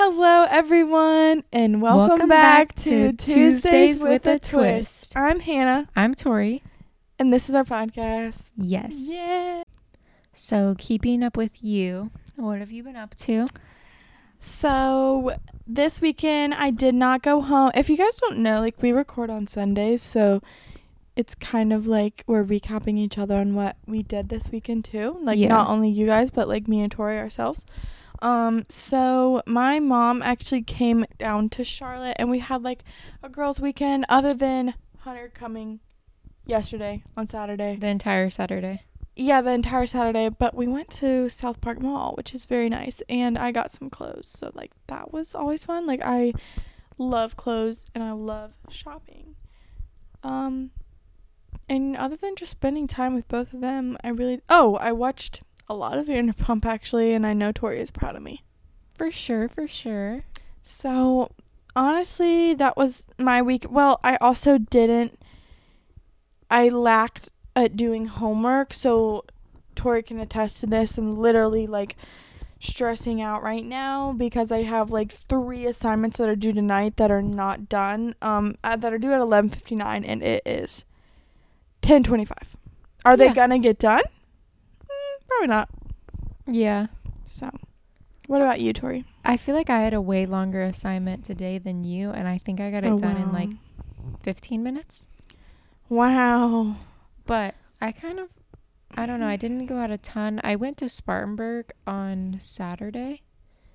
Hello, everyone, and welcome, Welcome back, back to Tuesdays, Tuesdays with, a twist. Twist. I'm Hana, I'm Tori. and this is our podcast. Yes. Yeah. So, keeping up with you, what have you been up to? So this weekend, I did not go home. If you guys don't know, like we record on Sundays, so it's kind of like we're recapping each other on what we did this weekend too. Like Yeah. not only you guys, but like me and Tori ourselves. Um, so my mom actually came down to Charlotte and we had like a girls' weekend other than Hunter coming yesterday on Saturday. The entire Saturday. Yeah, the entire Saturday, but we went to South Park Mall, which is very nice, and I got some clothes. So like that was always fun. Like I love clothes and I love shopping. Um and other than just spending time with both of them, I really Oh, I watched a lot of Vanderpump actually, and I know Tori is proud of me. For sure, for sure. So, honestly, that was my week. Well, I also didn't. I lacked at doing homework, so Tori can attest to this. I'm literally like stressing out right now because I have like three assignments that are due tonight that are not done. Um, uh, that are due at 11:59, and it is 10:25. Are they gonna get done? Probably not. Yeah. So, what about you, Tori? I feel like I had a way longer assignment today than you, and I think I got it Oh, done in like 15 minutes. Wow. But I kind of, I don't know, I didn't go out a ton. I went to Spartanburg on Saturday.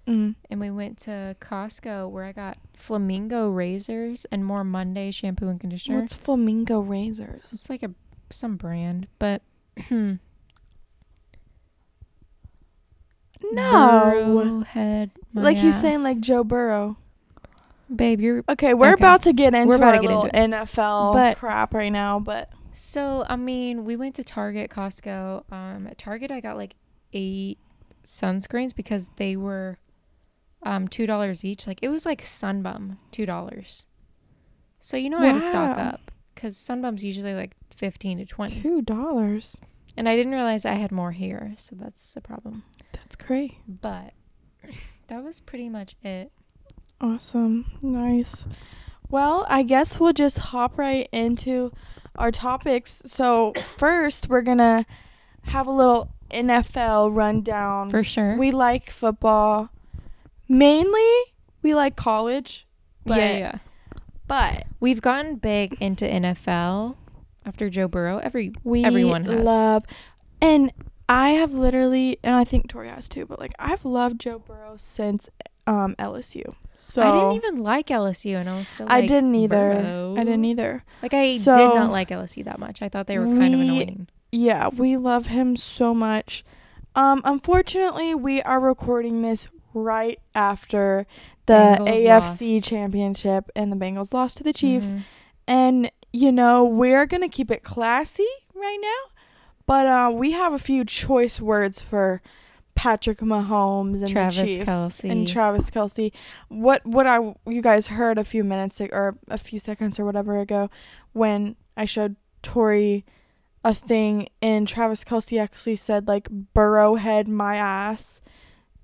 Mm. And we went to Costco where I got flamingo razors and more Monday shampoo and conditioner. What's flamingo razors? It's like a some brand, but No. head. Like he's saying like Joe Burrow. babe, you're Okay, we're Okay. about to get into about to get into NFL But- crap right now, but so. I mean, we went to Target, Costco. Um, at Target, I got like eight sunscreens because they were um two dollars each. Like it was like Sunbum two dollars. So you know I had to stock up because Sunbum's usually like fifteen to twenty. two dollars. And I didn't realize I had more hair, so that's a problem. That's great. But that was pretty much it. Awesome. Nice. Well, I guess we'll just hop right into our topics. So first we're gonna have a little NFL rundown. For sure. We like football. Mainly we like college. But yeah, yeah. but We've gotten big into NFL after Joe Burrow. Every We Everyone has. love, and I have literally, and I think Tori has too. But like, I've loved Joe Burrow since um LSU. So I didn't even like LSU, and I was still. I didn't either. Burrow. I didn't either. Like I So, did not like LSU that much. I thought they were kind of annoying. Yeah, we love him so much. Um, unfortunately, we are recording this right after the Bengals AFC lost. Championship, and the Bengals lost to the Chiefs. Mhm. And you know, we're gonna keep it classy right now, but uh, we have a few choice words for Patrick Mahomes and Travis the Chiefs Kelce. and Travis Kelce. What what I you guys heard a few minutes ag- or a few seconds or whatever ago when I showed Tori a thing and Travis Kelce actually said like Burrowhead my ass,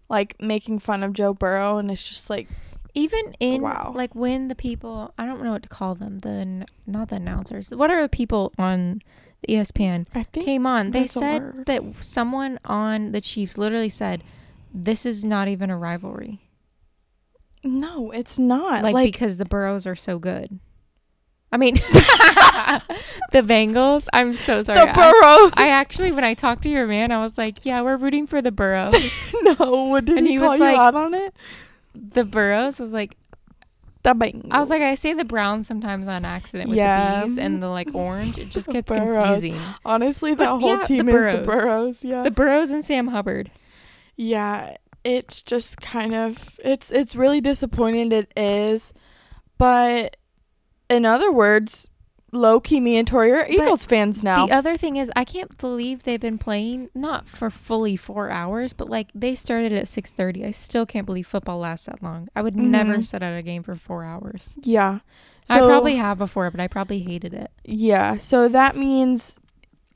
like making fun of Joe Burrow, and it's just like Even in Wow. like when the people, I don't know what to call them. The not the announcers. What are the people on ESPN? I came on. They said word. that someone on the Chiefs literally said, "This is not even a rivalry." no, it's not like, like because the Burrows are so good. I mean, the Bengals. I'm so sorry. the I, Burrows. I actually, when I talked to your man, I was like, "Yeah, we're rooting for the Burrows." no, did And he, he call was you like- out on it? the Burrows was like, The Bengals. I was like, I say the Browns sometimes on accident with Yeah. the bees and the like orange. It just gets Burrows. confusing. honestly, but whole yeah, the team is the Burrows. Burrows. Yeah, The Burrows and Sam Hubbard. yeah. It's just kind of it's it's really disappointing. It is, but in other words, low key, me and Tori are Eagles fans now. The other thing is, I can't believe they've been playing not for fully four hours, but like they started at six thirty. I still can't believe football lasts that long. I would never Mhm. sit at a game for four hours. yeah, I probably have before, but I probably hated it. yeah. So that means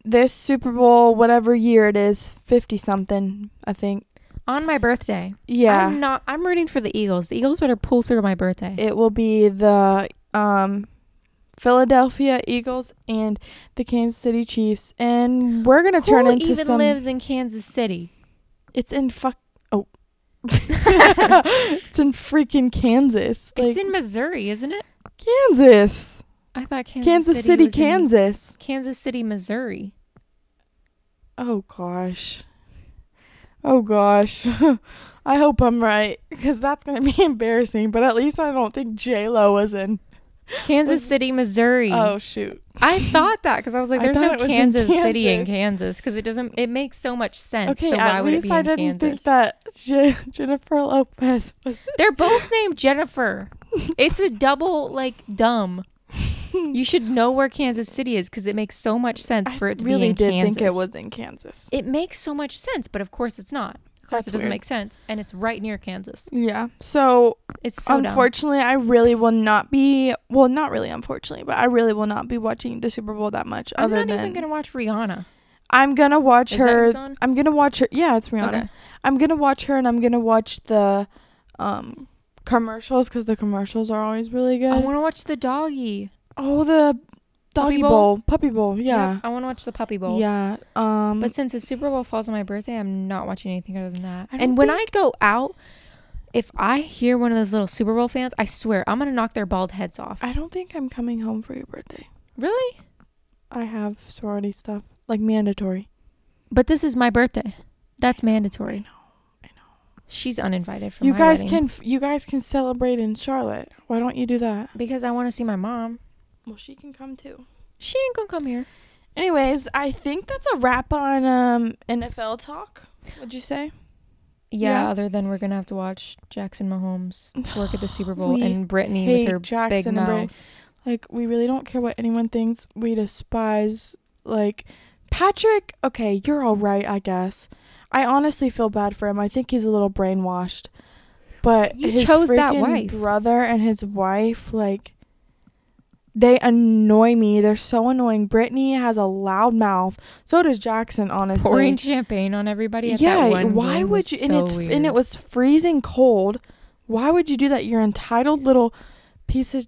this Super Bowl, whatever year it is, fifty something, I think. On my birthday. Yeah. I'm not I'm rooting for the Eagles. The Eagles better pull through my birthday. it will be the um Philadelphia Eagles and the Kansas City Chiefs and we're going to turn Who into even some lives in Kansas City? It's in fuck Oh. it's in freaking Kansas. it's in Missouri, isn't it? Kansas. I thought Kansas, Kansas City, City, Kansas. Kansas City, Missouri. Oh gosh. Oh gosh. I hope I'm right because that's gonna be embarrassing. But at least I don't think J Lo was in. Kansas City, Missouri. Oh shoot. I thought that because I was like, I "There's no it was in Kansas City in Kansas. Because it doesn't. It makes so much sense. Okay, so why would it be I in didn't think that J- Jennifer Lopez was. They're both named Jennifer. It's a double like dumb. You should know where Kansas City is because it makes so much sense for it to I really be in did Kansas. think it was in Kansas. It makes so much sense, but of course it's not. Of course That's it doesn't weird. make sense, and it's right near Kansas. Yeah. So It's so dumb. unfortunately, I really will not be. Well, not really, unfortunately, but I really will not be watching the Super Bowl that much. I'm other not than even gonna watch Rihanna. I'm gonna watch Is her. I'm gonna watch her. Yeah, it's Rihanna. Okay. I'm gonna watch her, and I'm gonna watch the um commercials because the commercials are always really good. I want to watch the doggy. oh, the doggy Bowl? bowl? puppy bowl. Yeah, Yep, I want to watch the Puppy Bowl. yeah. Um, But since the Super Bowl falls on my birthday, I'm not watching anything other than that. And when I go out, if I hear one of those little Super Bowl fans, I swear I'm gonna knock their bald heads off. I don't think I'm coming home for your birthday. really? I have sorority stuff like mandatory. But this is my birthday. That's mandatory. I know, I know. She's uninvited from You guys wedding. can f- you guys can celebrate in Charlotte. Why don't you do that? because I want to see my mom. Well, she can come too. She ain't gonna come here. Anyways, I think that's a wrap on um NFL talk. What'd you say? Yeah, Yeah. Other than we're gonna have to watch Jackson Mahomes work at the Super Bowl We and Brittany with her Jackson big mouth. Brittany. Like we really don't care what anyone thinks. We despise like Patrick. Okay, you're all right, I guess. I honestly feel bad for him. I think he's a little brainwashed. But You his chose that wife. brother and his wife, like, they annoy me. They're so annoying. Brittany has a loud mouth. So does Jackson. Honestly, Pouring champagne on everybody. At yeah. that one why would you? So and it's weird. and it was freezing cold. Why would you do that? You're entitled little piece of.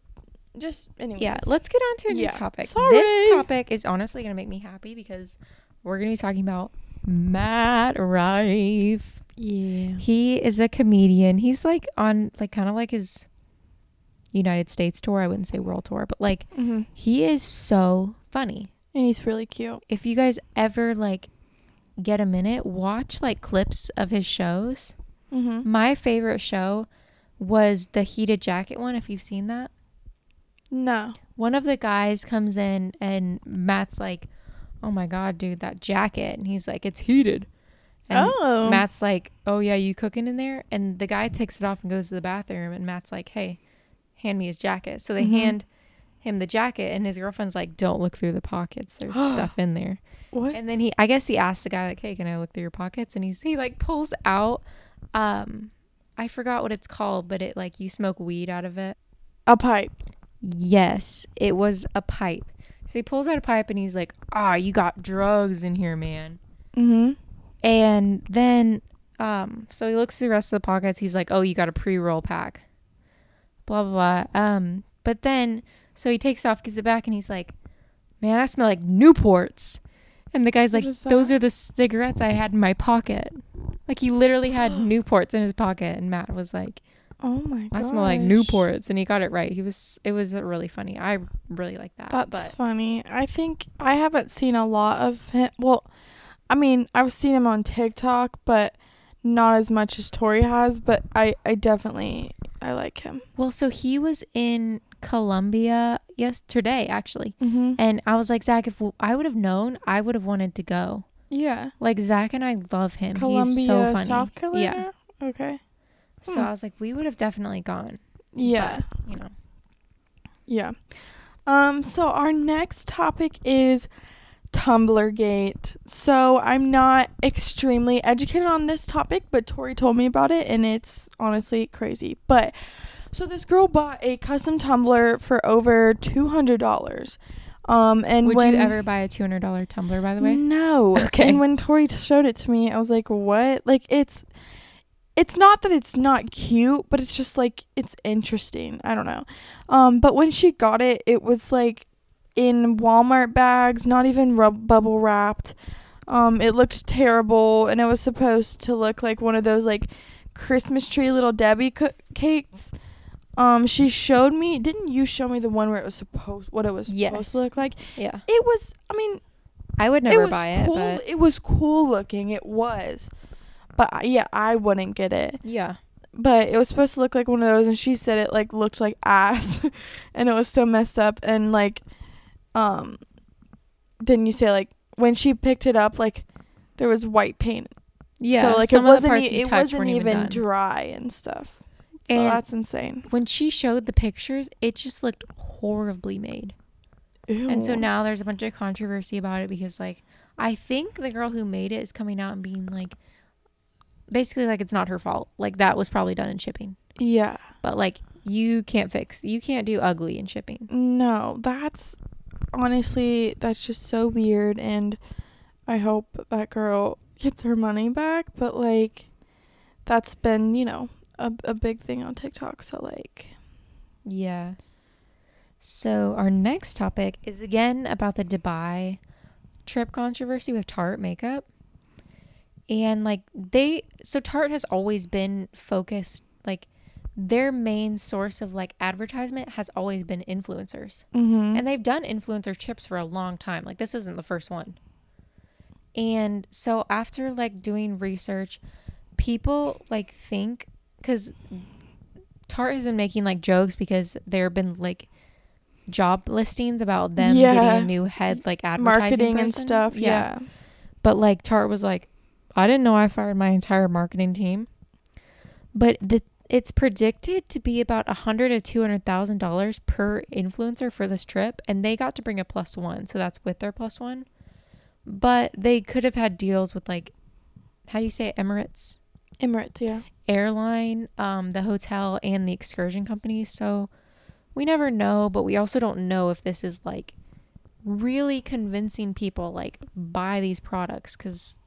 Just anyways. Yeah, let's get on to a new Yeah. topic. Sorry. This topic is honestly going to make me happy because we're going to be talking about Matt Rife. Yeah. He is a comedian. He's like on like kind of like his United States tour. I wouldn't say world tour, but like hmm he is so funny. And he's really cute. If you guys ever like get a minute, watch like clips of his shows. Mm-hmm. My favorite show was the heated jacket one if you've seen that. No. one of the guys comes in and Matt's like, "Oh my god, dude, that jacket." And he's like, "It's heated." And oh. Matt's like, "Oh yeah, you cooking in there?" And the guy takes it off and goes to the bathroom and Matt's like, "Hey, hand me his jacket." So they Mhm. hand him the jacket and his girlfriend's like, "Don't look through the pockets. There's stuff in there." What? And then he I guess he asked the guy like, "Hey, can I look through your pockets?" And he's he like pulls out um I forgot what it's called, but it like you smoke weed out of it. a pipe. Yes, it was a pipe. So he pulls out a pipe and he's like, "Ah, you got drugs in here, man." Mm-hmm. And then um so he looks through the rest of the pockets. He's like, "Oh, you got a pre-roll pack." Blah blah blah. Um but then so he takes off, gives it back and he's like, "Man, I smell like Newports." And the guy's What like, "Those are the cigarettes I had in my pocket." Like he literally had Newports in his pocket and Matt was like, Oh my god. I smell like Newports, and he got it right. He was. It was really funny. I really like that. That's but funny. I think I haven't seen a lot of him. Well, I mean, I've seen him on TikTok, but not as much as Tori has. But I, I definitely, I like him. well, so he was in Columbia yesterday, actually, Mm-hmm. and I was like, Zach, if I would have known, I would have wanted to go. Yeah. Like Zach and I love him. Columbia, He's so funny. South Carolina. Yeah. Okay. So Hmm. I was like, we would have definitely gone. Yeah. but, you know. Yeah. Um, so our next topic is Tumblergate. So I'm not extremely educated on this topic, but Tori told me about it and it's honestly crazy. But so this girl bought a custom tumbler for over two hundred dollars. Um and Would when you ever buy a two hundred dollar tumbler? By the way, No. Okay. And when Tori showed it to me, I was like, "What?" Like it's it's not that it's not cute, but it's just like it's interesting. I don't know. Um, but when she got it, it was like in Walmart bags, not even rub- bubble wrapped. Um, it looked terrible, and it was supposed to look like one of those like Christmas tree little Debbie co- cakes. Um, she showed me. Didn't you show me the one where it was supposed what it was supposed to look like? Yeah. It was. I mean, I would it never was buy cool. it, It was cool looking. It was, but I- yeah, I wouldn't get it. yeah. But it was supposed to look like one of those, and she said it like looked like ass, and it was so messed up. And like, um, didn't you say like when she picked it up, like there was white paint. Yeah. So like some it of the wasn't parts e- it wasn't even, done. dry and stuff. So And- that's insane. when she showed the pictures, it just looked horribly made. And so now there's a bunch of controversy about it because like I think the girl who made it is coming out and being like basically like it's not her fault. Like that was probably done in shipping. yeah, But like you can't fix you can't do ugly in shipping. no, that's honestly that's just so weird, and I hope that girl gets her money back. But like, that's been you know a a big thing on TikTok. So like, Yeah. So our next topic is again about the Dubai trip controversy with Tarte makeup. And like they so Tarte has always been focused like their main source of like advertisement has always been influencers. mm-hmm. And they've done influencer chips for a long time. Like this isn't the first one. And so after like doing research, people like think cuz Tarte has been making like jokes because there have been like job listings about them Yeah. getting a new head like advertising marketing and stuff. Yeah. But like Tarte was like, I didn't know I fired my entire marketing team. But the it's predicted to be about a hundred to two hundred thousand dollars per influencer for this trip, and they got to bring a plus one, so that's with their plus one. But they could have had deals with like, how do you say it? Emirates Emirates. Yeah. airline, um, the hotel, and the excursion company. So we never know, but we also don't know if this is like really convincing people like buy these products because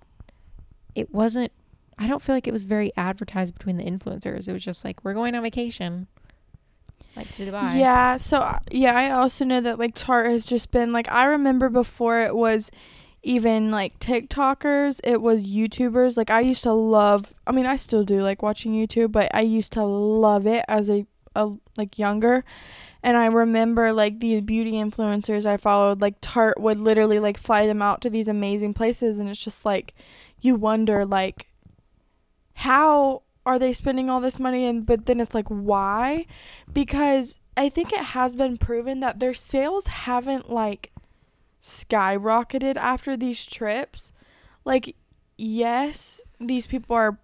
it wasn't. I don't feel like it was very advertised between the influencers. It was just like we're going on vacation, like to Dubai. Yeah, so uh, yeah, I also know that like Tarte has just been like I remember before it was even like TikTokers, it was YouTubers. Like I used to love I mean I still do like watching YouTube, but I used to love it as a, a like younger. And I remember like these beauty influencers I followed, like Tarte would literally like fly them out to these amazing places and it's just like you wonder like how are they spending all this money? And but then it's like why? Because i think it has been proven that their sales haven't like skyrocketed after these trips. Like yes these people are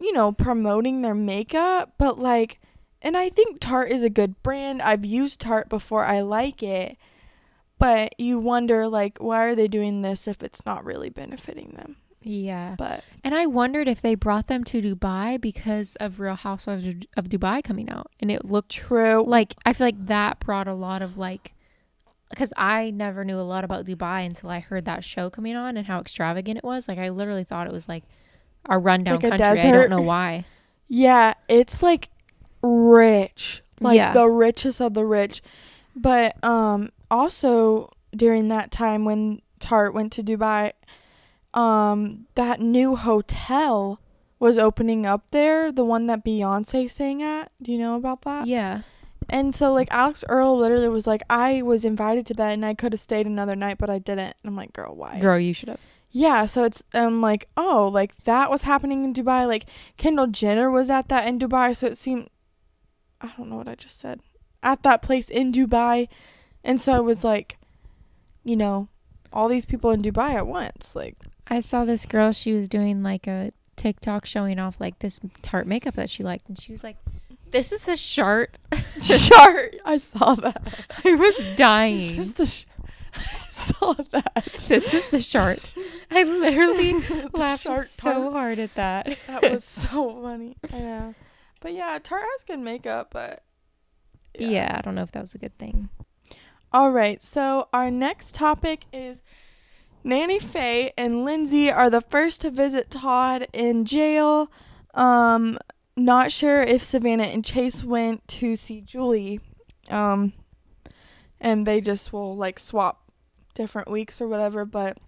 you know promoting their makeup but like and i think tarte is a good brand. I've used tarte before. I like it. But you wonder like why are they doing this if it's not really benefiting them yeah. but And I wondered if they brought them to Dubai because of Real Housewives of- Dubai coming out, and it looked true like I feel like that brought a lot of like because I never knew a lot about Dubai until I heard that show coming on and how extravagant it was. Like I literally thought it was like a rundown Like a country. I don't know why. Yeah, it's like rich. Like Yeah. the richest of the rich. But um also during that time when Tarte went to Dubai, um that new hotel was opening up there, the one that Beyonce sang at. Do you know about that? Yeah. And so like Alix Earle literally was like, I was invited to that and I could have stayed another night, but I didn't. And I'm like, girl, why? Girl, you should have. Yeah, so it's um like oh like that was happening in Dubai. Like Kendall Jenner was at that in Dubai, so it seemed I don't know what I just said at that place in Dubai, and so I was like, you know, all these people in Dubai at once. Like I saw this girl, she was doing like a TikTok showing off like this tarte makeup that she liked and she was like, This is the chart. chart. I saw that. I was dying. This is the. Sh- I saw that. this is the chart. I literally laughed so Tarte. hard at that. That was so funny. I know. But yeah, Tarte has good makeup, but yeah, I don't know if that was a good thing. All right, so our next topic is Nanny Faye and Lindsay are the first to visit Todd in jail. Um, not sure if Savannah and Chase went to see Julie. Um, and they just will like swap different weeks or whatever. But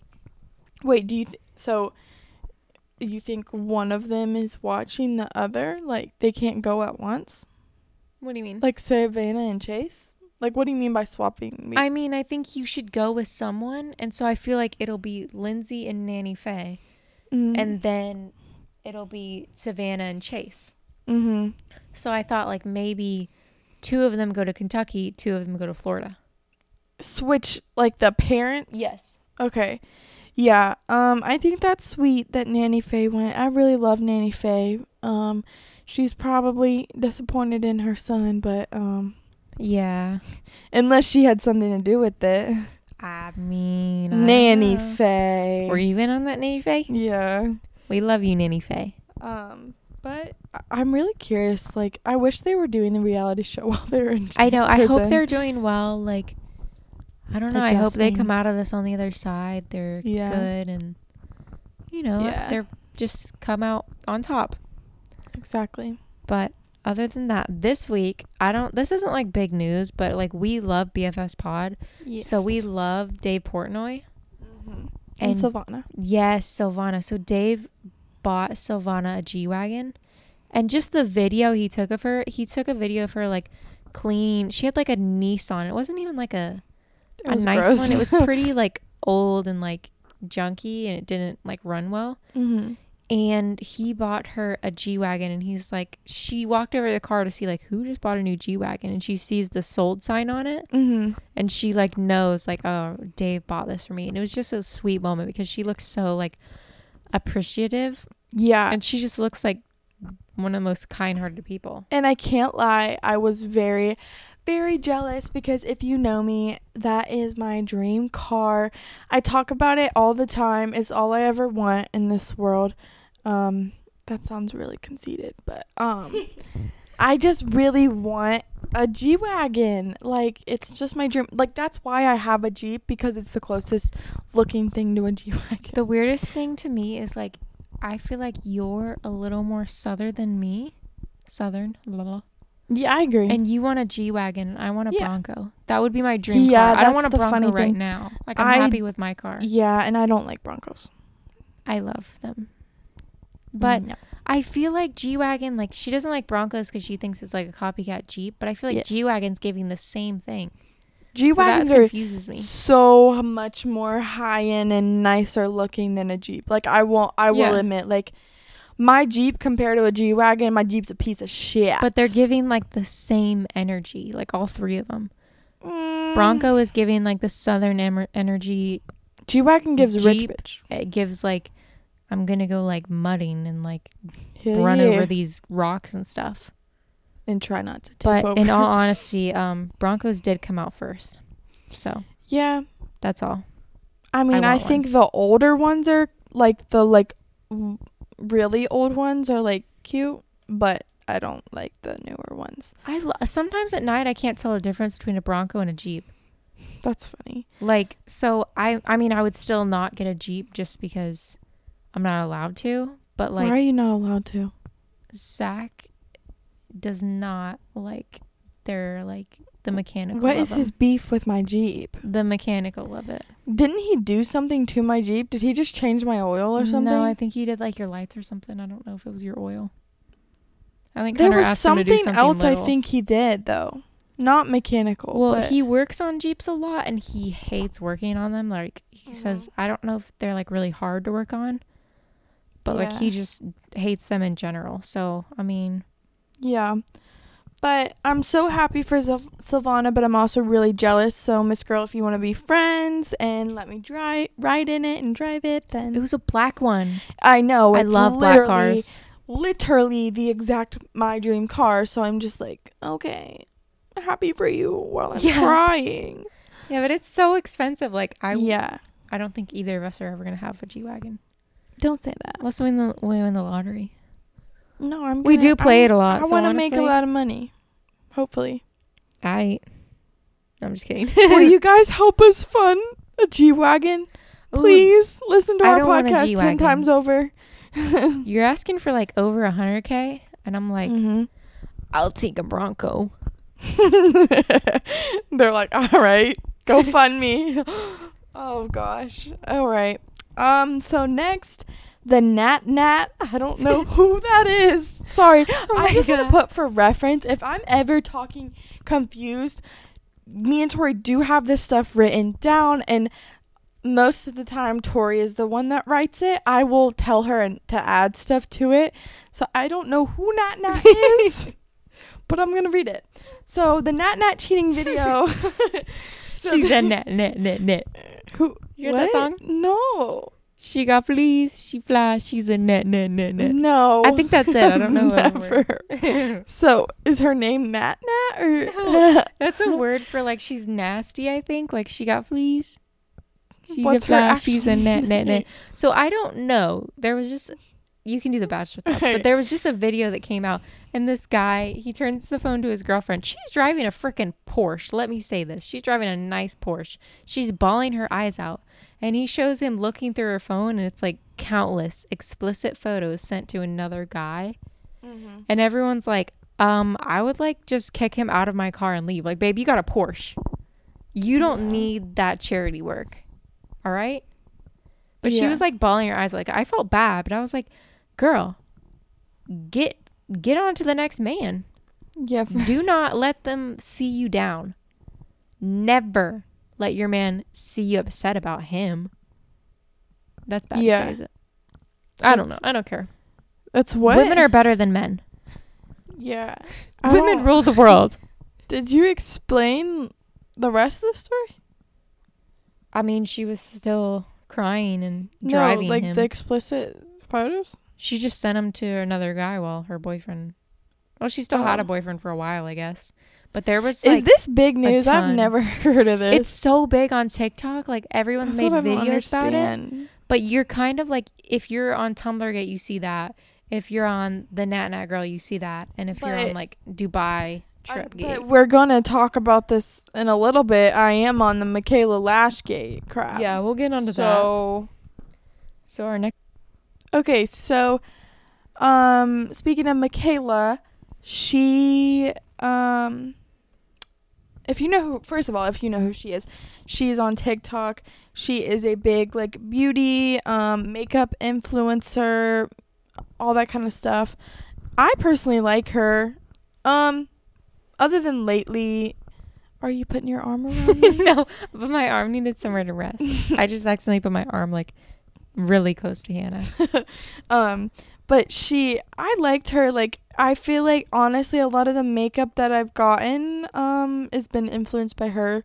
wait, do you th- so? You think one of them is watching the other? Like they can't go at once? What do you mean? Like Savannah and Chase? Like what do you mean by swapping? week- I mean, I think you should go with someone, and so I feel like it'll be Lindsay and Nanny Faye, Mm. and then it'll be Savannah and Chase. Mhm. So I thought like maybe two of them go to Kentucky, two of them go to Florida. Switch like the parents. Yes. Okay. Yeah. Um, I think that's sweet that Nanny Faye went. I really love Nanny Faye. Um, she's probably disappointed in her son, but um, Yeah. unless she had something to do with it. I mean, I Nanny. Faye. Were you in on that, Nanny Faye? Yeah. We love you, Nanny Faye. Um, but I'm really curious. Like, I wish they were doing the reality show while they were in. I know. I hope they're doing well. Like, I don't know. I hope they come out of this on the other side. They're Yeah. good and, you know, Yeah. they're just come out on top. exactly. But other than that, this week, I don't, this isn't like big news, but like we love BFFs Pod. So we love Dave Portnoy. Mhm. and, And Savannah. yes, Silvana. So Dave bought Silvana a G Wagon. And just the video he took of her, he took a video of her like clean. She had like a Nissan. It wasn't even like a a nice gross. one. It was pretty like old and like junky and it didn't like run well. mm-hmm. And he bought her a G Wagon and he's like she walked over to the car to see like who just bought a new G Wagon and she sees the sold sign on it Mm-hmm. and she like knows like oh Dave bought this for me and it was just a sweet moment because she looks so like appreciative Yeah. and she just looks like one of the most kind-hearted people. And I can't lie, I was very, very jealous because if you know me, that is my dream car. I talk about it all the time. It's all I ever want in this world. Um, that sounds really conceited, but um, I just really want a G wagon. Like it's just my dream. Like that's why I have a Jeep because it's the closest looking thing to a G wagon. The weirdest thing to me is like I feel like you're a little more southern than me. Southern. Blah, blah. Yeah, I agree. And you want a G wagon, and I want a Yeah. Bronco. That would be my dream Yeah, car. I don't want a the Bronco funny right now. Like I'm I- happy with my car. yeah, and I don't like Broncos. I love them. But No. I feel like G wagon, like she doesn't like Broncos because she thinks it's like a copycat Jeep. But I feel like Yes. G wagon's giving the same thing. G So wagons are confuses me. so much more high end and nicer looking than a Jeep. Like I won't I will Yeah. admit like my Jeep compared to a G wagon, my Jeep's a piece of shit. But they're giving like the same energy, like all three of them. Mm, Bronco is giving like the southern emer- energy. G wagon gives rich bitch. It gives like I'm gonna go like mudding and like Hell run yeah. over these rocks and stuff. and try not to take But over. in all honesty, um, Broncos did come out first, so yeah, that's all. I mean, I, one. think the older ones are like the like really old ones are like cute, but I don't like the newer ones. I lo- sometimes at night I can't tell the difference between a Bronco and a Jeep. That's funny. Like so, I I mean I would still not get a Jeep just because I'm not allowed to. But like, Why are you not allowed to? Zach does not like their like the mechanical. What is his beef with my Jeep? the mechanical of it? Didn't he do something to my Jeep? Did he just change my oil or something? No, I think he did like your lights or something. I don't know if it was your oil. I think there Hunter was asked him to do something something else I think he did though. Not mechanical. Well, but he works on Jeeps a lot and he hates working on them. Like he says, Mm-hmm. I don't know if they're like really hard to work on, but like he just hates them in general. So I mean, yeah. But I'm so happy for Sil- Silvana, but I'm also really jealous. So, Miss Girl, if you want to be friends and let me drive, ride in it and drive it, then it was a black one. I know I love black cars. literally the exact my dream car. So I'm just like, okay, happy for you while I'm Yeah. crying. Yeah, but it's so expensive. Like I, yeah, I don't think either of us are ever gonna have a G wagon don't say that. Let's win the we win the lottery. No, I'm. We gonna- do play I'm- it a lot, I so want to make a honestly- lot of money. Hopefully. I. I'm just kidding. Will you guys help us fund a G wagon? Ooh, Please listen to I our don't want a podcast ten G-Wagon. times over. You're asking for like over a 100K? And I'm like, Mhm. I'll take a Bronco. They're like, all right, go fund me. oh gosh. All right. Um. So next, the Nat Nat. I don't know who that is. Sorry. Oh I just want to put for reference. If I'm ever talking confused, me and Tori do have this stuff written down, and most of the time Tori is the one that writes it. I will tell her and to add stuff to it. So I don't know who Nat Nat is, but I'm gonna read it. So the Nat Nat cheating video. So She's a Nat Nat Nat net. Who? You heard that what? song? No. She got fleas, she flies, she's a net, net, net, net. No. I think that's it. I don't know what Never. word. So is her name Nat Nat or? No. That's a word for like she's nasty, I think. Like she got fleas. She's What's a her fly, she's a actual net, net, net. So I don't know. There was just you can do the bachelor thought, but there was just a video that came out and this guy he turns the phone to his girlfriend. She's driving a freaking Porsche. Let me say this. She's driving a nice Porsche. She's bawling her eyes out. And he shows him looking through her phone and it's like countless explicit photos sent to another guy. Mhm. And everyone's like, um, I would like just kick him out of my car and leave. Like, babe, you got a Porsche. You don't Yeah. need that charity work. All right? But she was like bawling her eyes. Like, I felt bad, but I was like, girl, get get on to the next man. Yeah. for- Do not let them see you down. Never let your man see you upset about him. That's bad Yeah. say, is it? I don't know. I don't care. That's what Women are better than men. Yeah. Women rule the world. Did you explain the rest of the story? I mean, she was still crying and driving. No, like him. the explicit photos. She just sent him to another guy while her boyfriend. Well, she still had Oh. a boyfriend for a while, I guess. But there was Is this big news? I've never heard of this. it's so big on TikTok. Like everyone That's made videos about it. But you're kind of like if you're on Tumbler, Gate, you see that. If you're on the Nat Nat Girl, you see that. And if you're on like Dubai Trip but Gate, we're gonna talk about this in a little bit. I am on the Mikayla Lashgate crap. yeah, we'll get onto that. so, So our next, Okay, so um speaking of Mikayla, she um if you know who first of all, if you know who she is, she's on TikTok. She is a big like beauty, um makeup influencer, all that kind of stuff. I personally like her. Um other than lately are you putting your arm around me? no, but my arm needed somewhere to rest. I just accidentally put my arm like really close to Hannah. um but she i liked her like i feel like honestly a lot of the makeup that i've gotten um has been influenced by her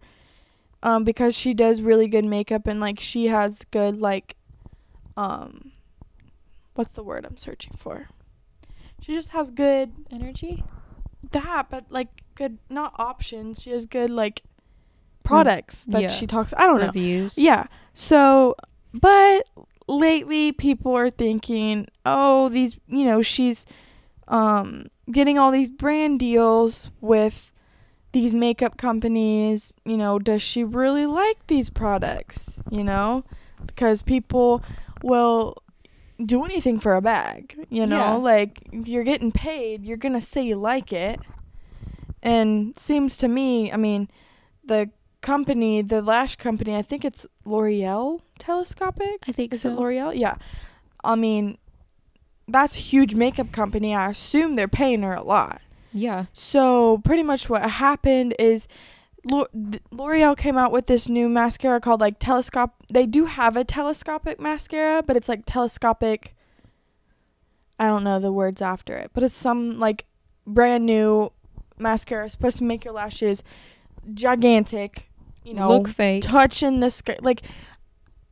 um because she does really good makeup and like she has good like um what's the word i'm searching for she just has good Energy. that but like good not options she has good like products that yeah. she talks i don't know Reviews. yeah. So, but lately people are thinking, oh, these, you know, she's um getting all these brand deals with these makeup companies, you know, does she really like these products, you know? Because people will do anything for a bag, you know? Yeah. Like you're getting paid, you're going to say you like it. And seems to me, I mean, the company, the lash company, I think it's L'Oreal Telescopic. I think Is so. it L'Oreal? Yeah. I mean, that's a huge makeup company. I assume they're paying her a lot. yeah. So pretty much what happened is L'Oreal came out with this new mascara called like telescope. They do have a telescopic mascara, but it's like telescopic. I don't know the words after it, but it's some like brand new mascara supposed to make your lashes gigantic. You know, Look fake. touching the sky. Like,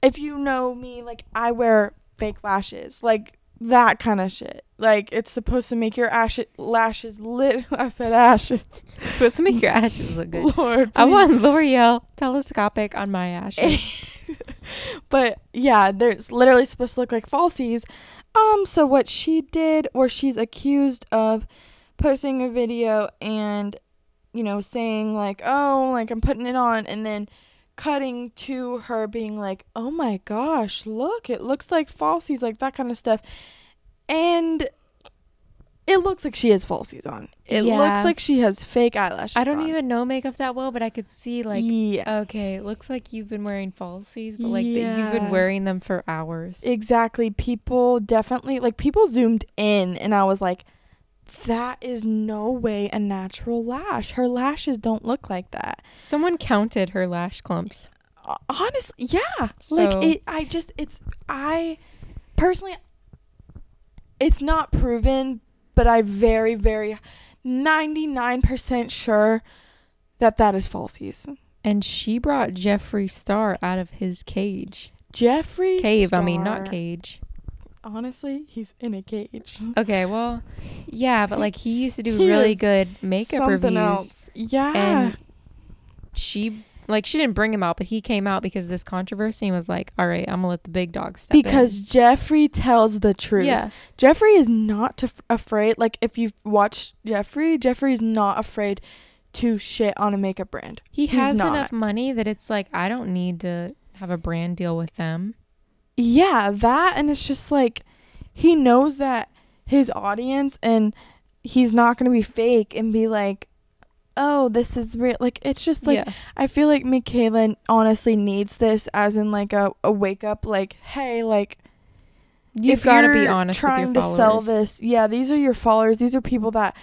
if you know me, like I wear fake lashes, like that kind of shit. Like it's supposed to make your ash- lashes lit. I said ashes. Supposed to make your ashes look good. Lord, I want L'Oreal telescopic on my ashes. but yeah, they're literally supposed to look like falsies. Um, so what she did, or she's accused of posting a video and, you know, saying like, oh, like I'm putting it on, and then cutting to her being like, oh my gosh, look, it looks like falsies, like that kind of stuff. and it looks like she has falsies on. It Yeah. looks like she has fake eyelashes. I don't on. even know makeup that well, but I could see like yeah, okay, it looks like you've been wearing falsies, but like that you've been wearing them for hours. exactly. People definitely like people zoomed in, and I was like, "That is no way a natural lash. Her lashes don't look like that." Someone counted her lash clumps. Uh, honestly yeah So- like it i just it's i personally it's not proven but i very very 99% sure that that is falsies And she brought Jeffree Star out of his cage. jeffree Cave, I mean, not cage. Honestly he's in a cage Okay, well, yeah, but like he used to do He really good makeup something reviews. else yeah And she, like, she didn't bring him out, but he came out because of this controversy and was like, all right, I'm going to let the big dog step in." because jeffree tells the truth Yeah. jeffree is not af- afraid like if you've watched jeffree jeffree's not afraid to shit on a makeup brand He He's has not. enough money that it's like, I don't need to have a brand deal with them. Yeah, that and it's just like he knows that his audience and he's not going to be fake and be like, "Oh, this is real." Like it's just like yeah. I feel like Mikayla honestly needs this as in like a, a wake up like, "Hey, like You've got to be honest trying with your to sell this. Yeah, these are your followers. These are people that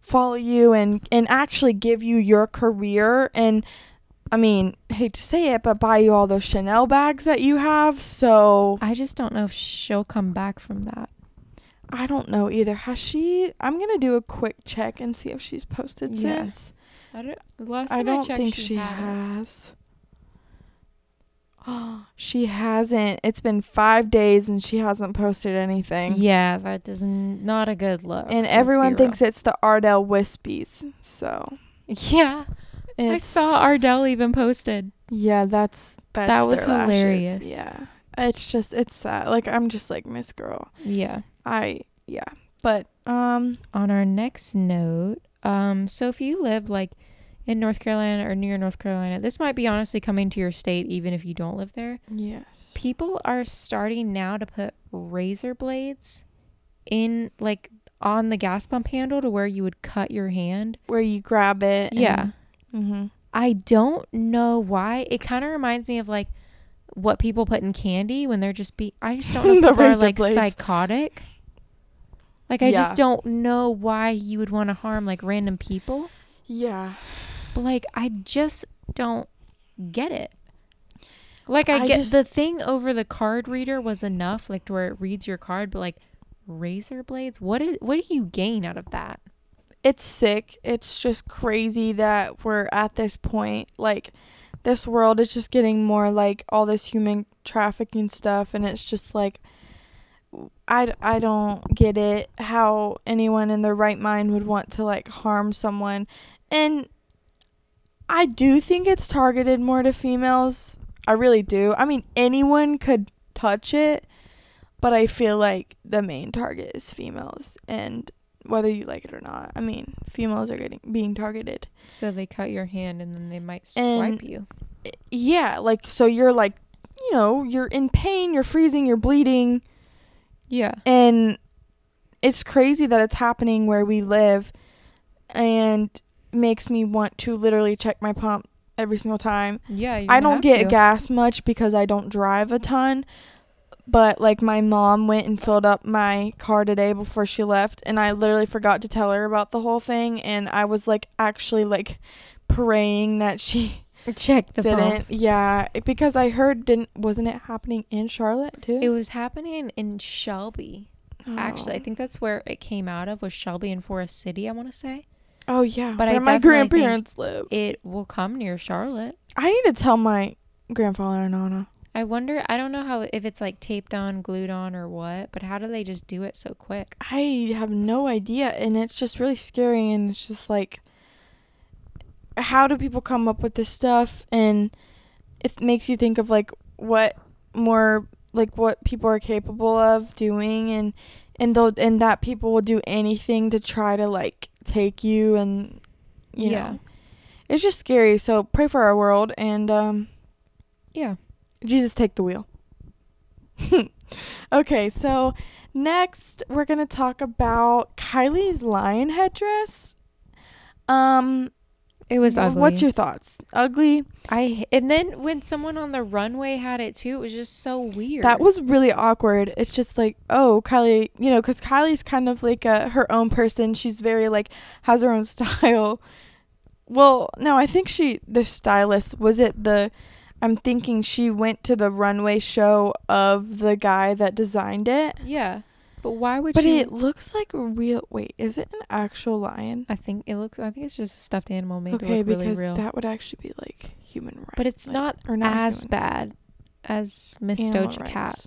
follow you and and actually give you your career and I mean, hate to say it, but buy you all those Chanel bags that you have. So I just don't know if she'll come back from that. I don't know either. Has she? I'm gonna do a quick check and see if she's posted Yeah. since. I don't. The last I don't checked, think she, hadn't. has. Oh, she hasn't. It's been five days and she hasn't posted anything. Yeah, that is n- not a good look. And let's everyone real. thinks it's the Ardell Wispies. So Yeah, I saw Ardell even posted. Yeah, that's that's That was lashes. hilarious. Yeah, it's just it's sad. Like I'm just like Miss Girl. Yeah. I yeah, but um On our next note, um, so if you live like in North Carolina or near North Carolina, this might be honestly coming to your state even if you don't live there. yes. People are starting now to put razor blades in like on the gas pump handle to where you would cut your hand. Where you grab it. Yeah. Mm-hmm. I don't know why. It kind of reminds me of like what people put in candy when they're just be. I just don't know if The people are like blades. psychotic. Like I Yeah. just don't know why you would want to harm like random people. Yeah. But like I just don't get it. Like I, I get just- the thing over the card reader was enough, like to where it reads your card, but like razor blades, what is what do you gain out of that? It's sick. It's just crazy that we're at this point. Like, this world is just getting more like all this human trafficking stuff, and it's just like, I, I don't get it how anyone in their right mind would want to like harm someone. And I do think it's targeted more to females. I really do. I mean, anyone could touch it, but I feel like the main target is females. And whether you like it or not. I mean, females are getting being targeted. So they cut your hand and then they might And- swipe you. Yeah, like so you're like, you know, you're in pain, you're freezing, you're bleeding, Yeah. and it's crazy that it's happening where we live and makes me want to literally check my pump every single time. Yeah. I don't get to. gas much because I don't drive a ton. But like my mom went and filled up my car today before she left and I literally forgot to tell her about the whole thing and I was like actually like praying that she Check the didn't. pump. Yeah, because I heard didn't wasn't it happening in Charlotte too? It was happening in Shelby. Actually, I Oh. think that's where it came out of was Shelby and Forest City. I want to say Oh yeah, But I where my grandparents live. it will come near Charlotte. I need to tell my grandfather and Nana. I wonder. I don't know how if it's like taped on, glued on, or what. But how do they just do it so quick? I have no idea, and it's just really scary. And it's just like, how do people come up with this stuff? And it makes you think of like what more like what people are capable of doing, and and though and that people will do anything to try to like take you, and you Yeah. know, it's just scary. So pray for our world, and um, Yeah. Jesus take the wheel. okay, so next we're gonna talk about Kylie's lion headdress. Um, It was ugly. What's your thoughts? Ugly. I and then when someone on the runway had it too, it was just so weird. That was really awkward. It's just like, oh, Kylie, you know, because Kylie's kind of like a, her own person. She's very like has her own style. Well, no, I think she the stylist was it the. I'm thinking she went to the runway show of the guy that designed it. yeah. But why would she? But you? it looks like a real. Wait, is it an actual lion? I think it looks. I think it's just a stuffed animal made to okay, look really because real. that would actually be like human rights. but it's like- not, or not as human. bad as Miss Animal Doja Cat.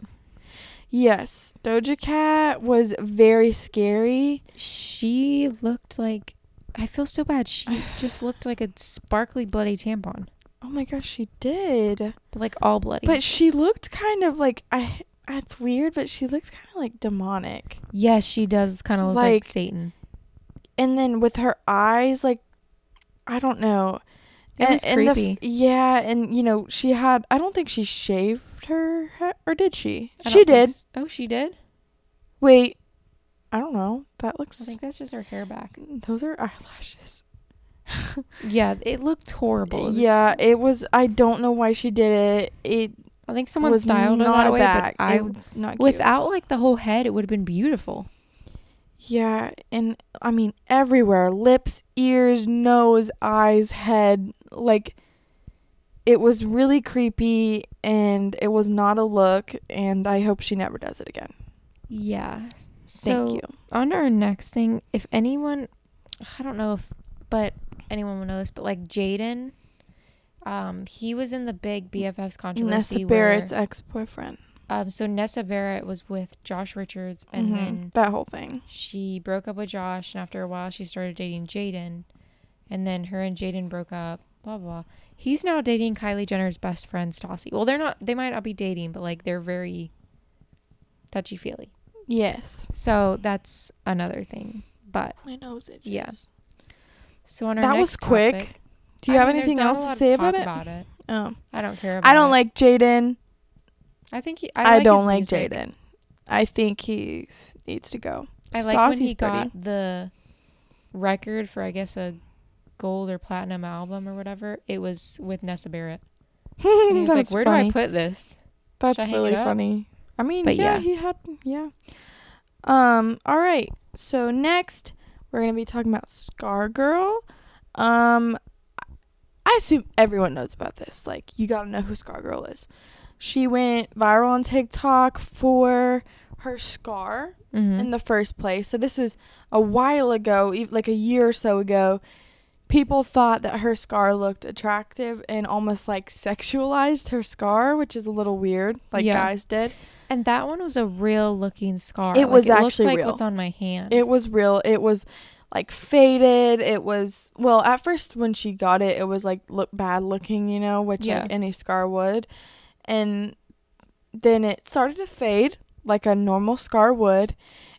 Yes, Doja Cat was very scary. She looked like. I feel so bad. She just looked like a sparkly bloody tampon, Oh my gosh, she did. but like all bloody. But she looked kind of like I. It's weird, but she looks kind of like demonic. yes, she does kind of look like, Like- Satan. And then with her eyes, like I don't know. It And- was and the creepy. yeah, and you know she had. I don't think she shaved her or did she? I She did. s- Oh, she did. Wait, I don't know. That looks. I think that's just her hair back. those are eyelashes. Yeah, it looked horrible. It was- yeah, it was. I don't know why she did it. It I think someone styled not that a way, bag. but I it was not cute. without like the whole head, it would have been beautiful. Yeah, and I mean everywhere lips, ears, nose, eyes, head. Like, it was really creepy and it was not a look, and I hope she never does it again. Yeah. Thank so you. on to our next thing. If anyone, I don't know if, but anyone will know this, but like Jaden, um, he was in the big BFFs controversy. Nessa Barrett's ex boyfriend. um, so Nessa Barrett was with Josh Richards, and Mhm, then that whole thing. she broke up with Josh, and after a while, she started dating Jaden, and then her and Jaden broke up. Blah blah. He's now dating Kylie Jenner's best friend Stassie. Well, they're not. They might not be dating, but like they're very touchy feely. Yes. So that's another thing. But My nose itches. Yeah. So on our That was quick. topic- Do you I have mean, anything else to say about it? About it. Oh. I don't care about. I don't it. like Jaden. I think he, I, I, like don't like. Jaden. I think he needs to go. I like when Stassi's he pretty. got the record for I guess a gold or platinum album or whatever. It was with Nessa Barrett. And he like, "Where funny. do I put this?" That's Should I hang really funny. I mean, yeah, yeah. he had yeah. Um, all right. So next we're gonna be talking about Scar Girl. Um I assume everyone knows about this. Like you gotta know who Scar Girl is. She went viral on TikTok for her scar Mm-hmm. in the first place. So this was a while ago, like a year or so ago. People thought that her scar looked attractive and almost like sexualized her scar, which is a little weird, like Yeah. guys did. And that one was a real looking scar. It Like, was it looks actually like real. what's on my hand. It was real. It was like faded. It was well, at first when she got it, it was like look bad looking, you know, which Yeah. like any scar would. And then it started to fade like a normal scar would.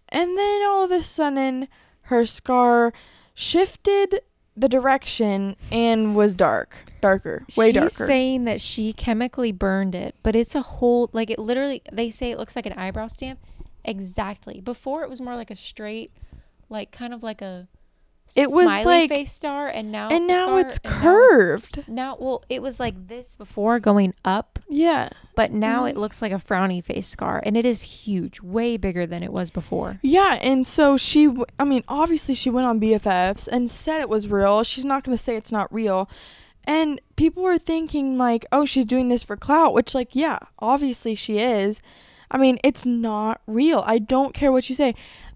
And then all of a sudden her scar shifted the direction and was dark. Darker. Way She's darker. saying that she chemically burned it, but it's a whole like it literally. They say it looks like an eyebrow stamp. Exactly. Before it was more like a straight, like kind of like a. It was smiley like- face star, and now and now it's and now curved. Now, well, it was like this before going up, yeah. but now it Mhm. looks like a frowny face scar, and it is huge, way bigger than it was before. Yeah, and so she, w- I mean, obviously she went on BFFs and said it was real. She's not going to say it's not real. And people were thinking, like, oh, she's doing this for clout, which, like, yeah, obviously she is. I mean, it's not real. I don't care what you say.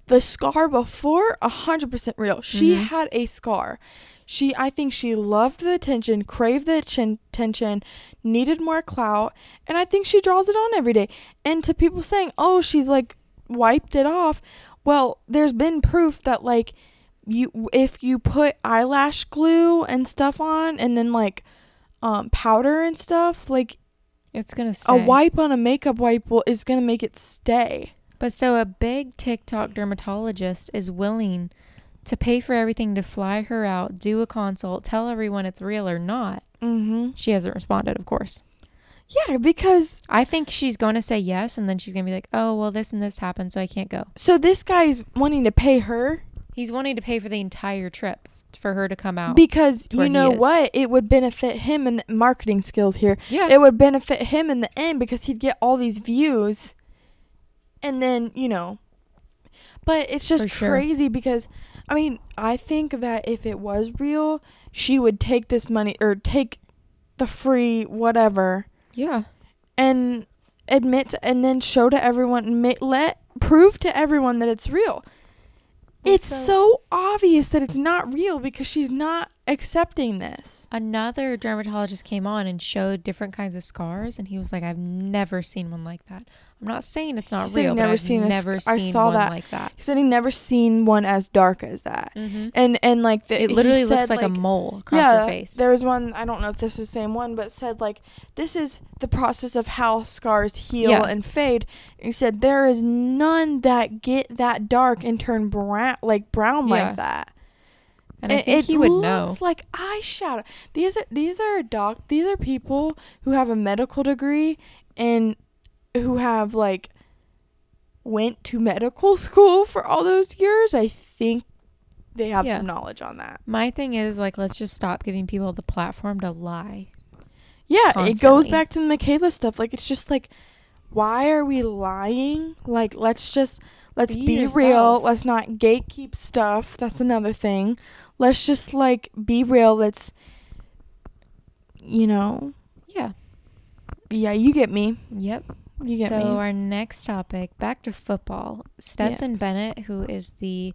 The scar before, 100% real. She Mhm. had a scar. She, I think she loved the attention, craved the attention, attention, needed more clout, and I think she draws it on every day. And to people saying, oh, she's like wiped it off, well, there's been proof that like you if you put eyelash glue and stuff on and then like um powder and stuff, like It's gonna stay. a wipe on a makeup wipe will, is going to make it stay. But so a big TikTok dermatologist is willing to pay for everything to fly her out, do a consult, tell everyone it's real or not. Mhm. She hasn't responded, of course. Yeah, because I think she's going to say yes, and then she's going to be like, oh, well, this and this happened, so I can't go. so this guy's wanting to pay her He's wanting to pay for the entire trip for her to come out. because you know what? It would benefit him in the marketing skills here. yeah. It would benefit him in the end because he'd get all these views. And then, you know. But it's just sure. crazy because I mean, I think that if it was real, she would take this money or take the free whatever yeah. and admit to, and then show to everyone ma- let prove to everyone that it's real. It's so obvious that it's not real because she's not accepting this. Another dermatologist came on and showed different kinds of scars, and he was like, I've never seen one like that. I'm not saying it's not He real, but never I've seen a sc- never I saw one that. like that. He said he never seen one as dark as that. Mm-hmm. And and like the, It he looks said, like, a mole across yeah, her face. There was one I don't know if this is the same one, but said like this is the process of how scars heal Yeah. and fade. And he said there is none that get that dark and turn brown like brown Yeah. like that. And I think he would know. like eyeshadow. These are these are doc. These are people who have a medical degree and who have like went to medical school for all those years. I think they have Yeah. some knowledge on that. My thing is like, let's just stop giving people the platform to lie. Yeah, it goes back to the Mikayla stuff. Like it's just like, why are we lying? Like let's just let's Be be, real. Let's not gatekeep stuff. That's another thing. Let's just like be real. Let's, you know, Yeah. yeah, you get me. Yep. You get so me. our next topic, back to football. Stetson Yes. Bennett, who is the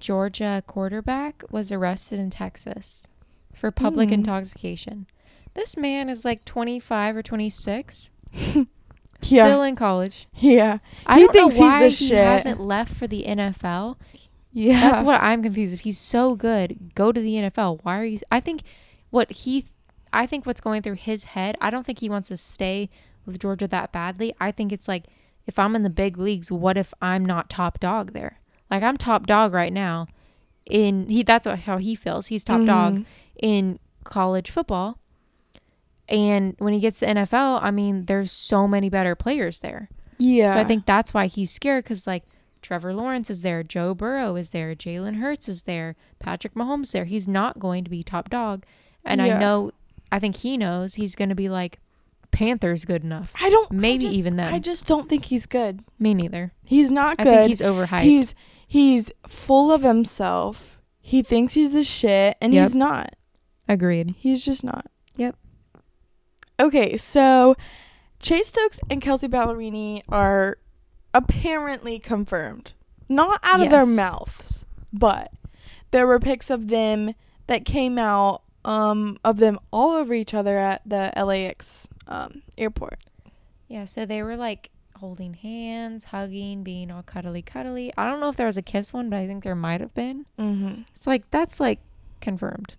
Georgia quarterback, was arrested in Texas for public Hmm. intoxication. This man is like 25 or 26, Yeah. still in college. Yeah, I He don't thinks he's know why the he shit. hasn't left for the NFL. Yeah. That's what I'm confused. If he's so good, go to the NFL. Why are you? I think what he, I think what's going through his head. I don't think he wants to stay with Georgia that badly. I think it's like if I'm in the big leagues, what if I'm not top dog there? Like I'm top dog right now. In he, that's what, how he feels. He's top dog Mhm. in college football. And when he gets to NFL, I mean, there's so many better players there. Yeah. So I think that's why he's scared because like Trevor Lawrence is there, Joe Burrow is there, Jalen Hurts is there, Patrick Mahomes there. He's not going to be top dog, and I know, I think he knows he's going to be like Panthers good enough. I don't. I Maybe just- even then. I just don't think he's good. Me neither. He's not I good. think he's overhyped. He's he's full of himself. He thinks he's the shit, and Yep. he's not. Agreed. He's just not. Yep. Okay, so Chase Stokes and Kelsea Ballerini are apparently confirmed. Not out of their mouths, but there were pics of them that came out um of them all over each other at the LAX um airport. Yeah. So they were like holding hands, hugging, being all cuddly, cuddly. I don't know if there was a kiss one, but I think there might have been. Mhm. So like that's like confirmed.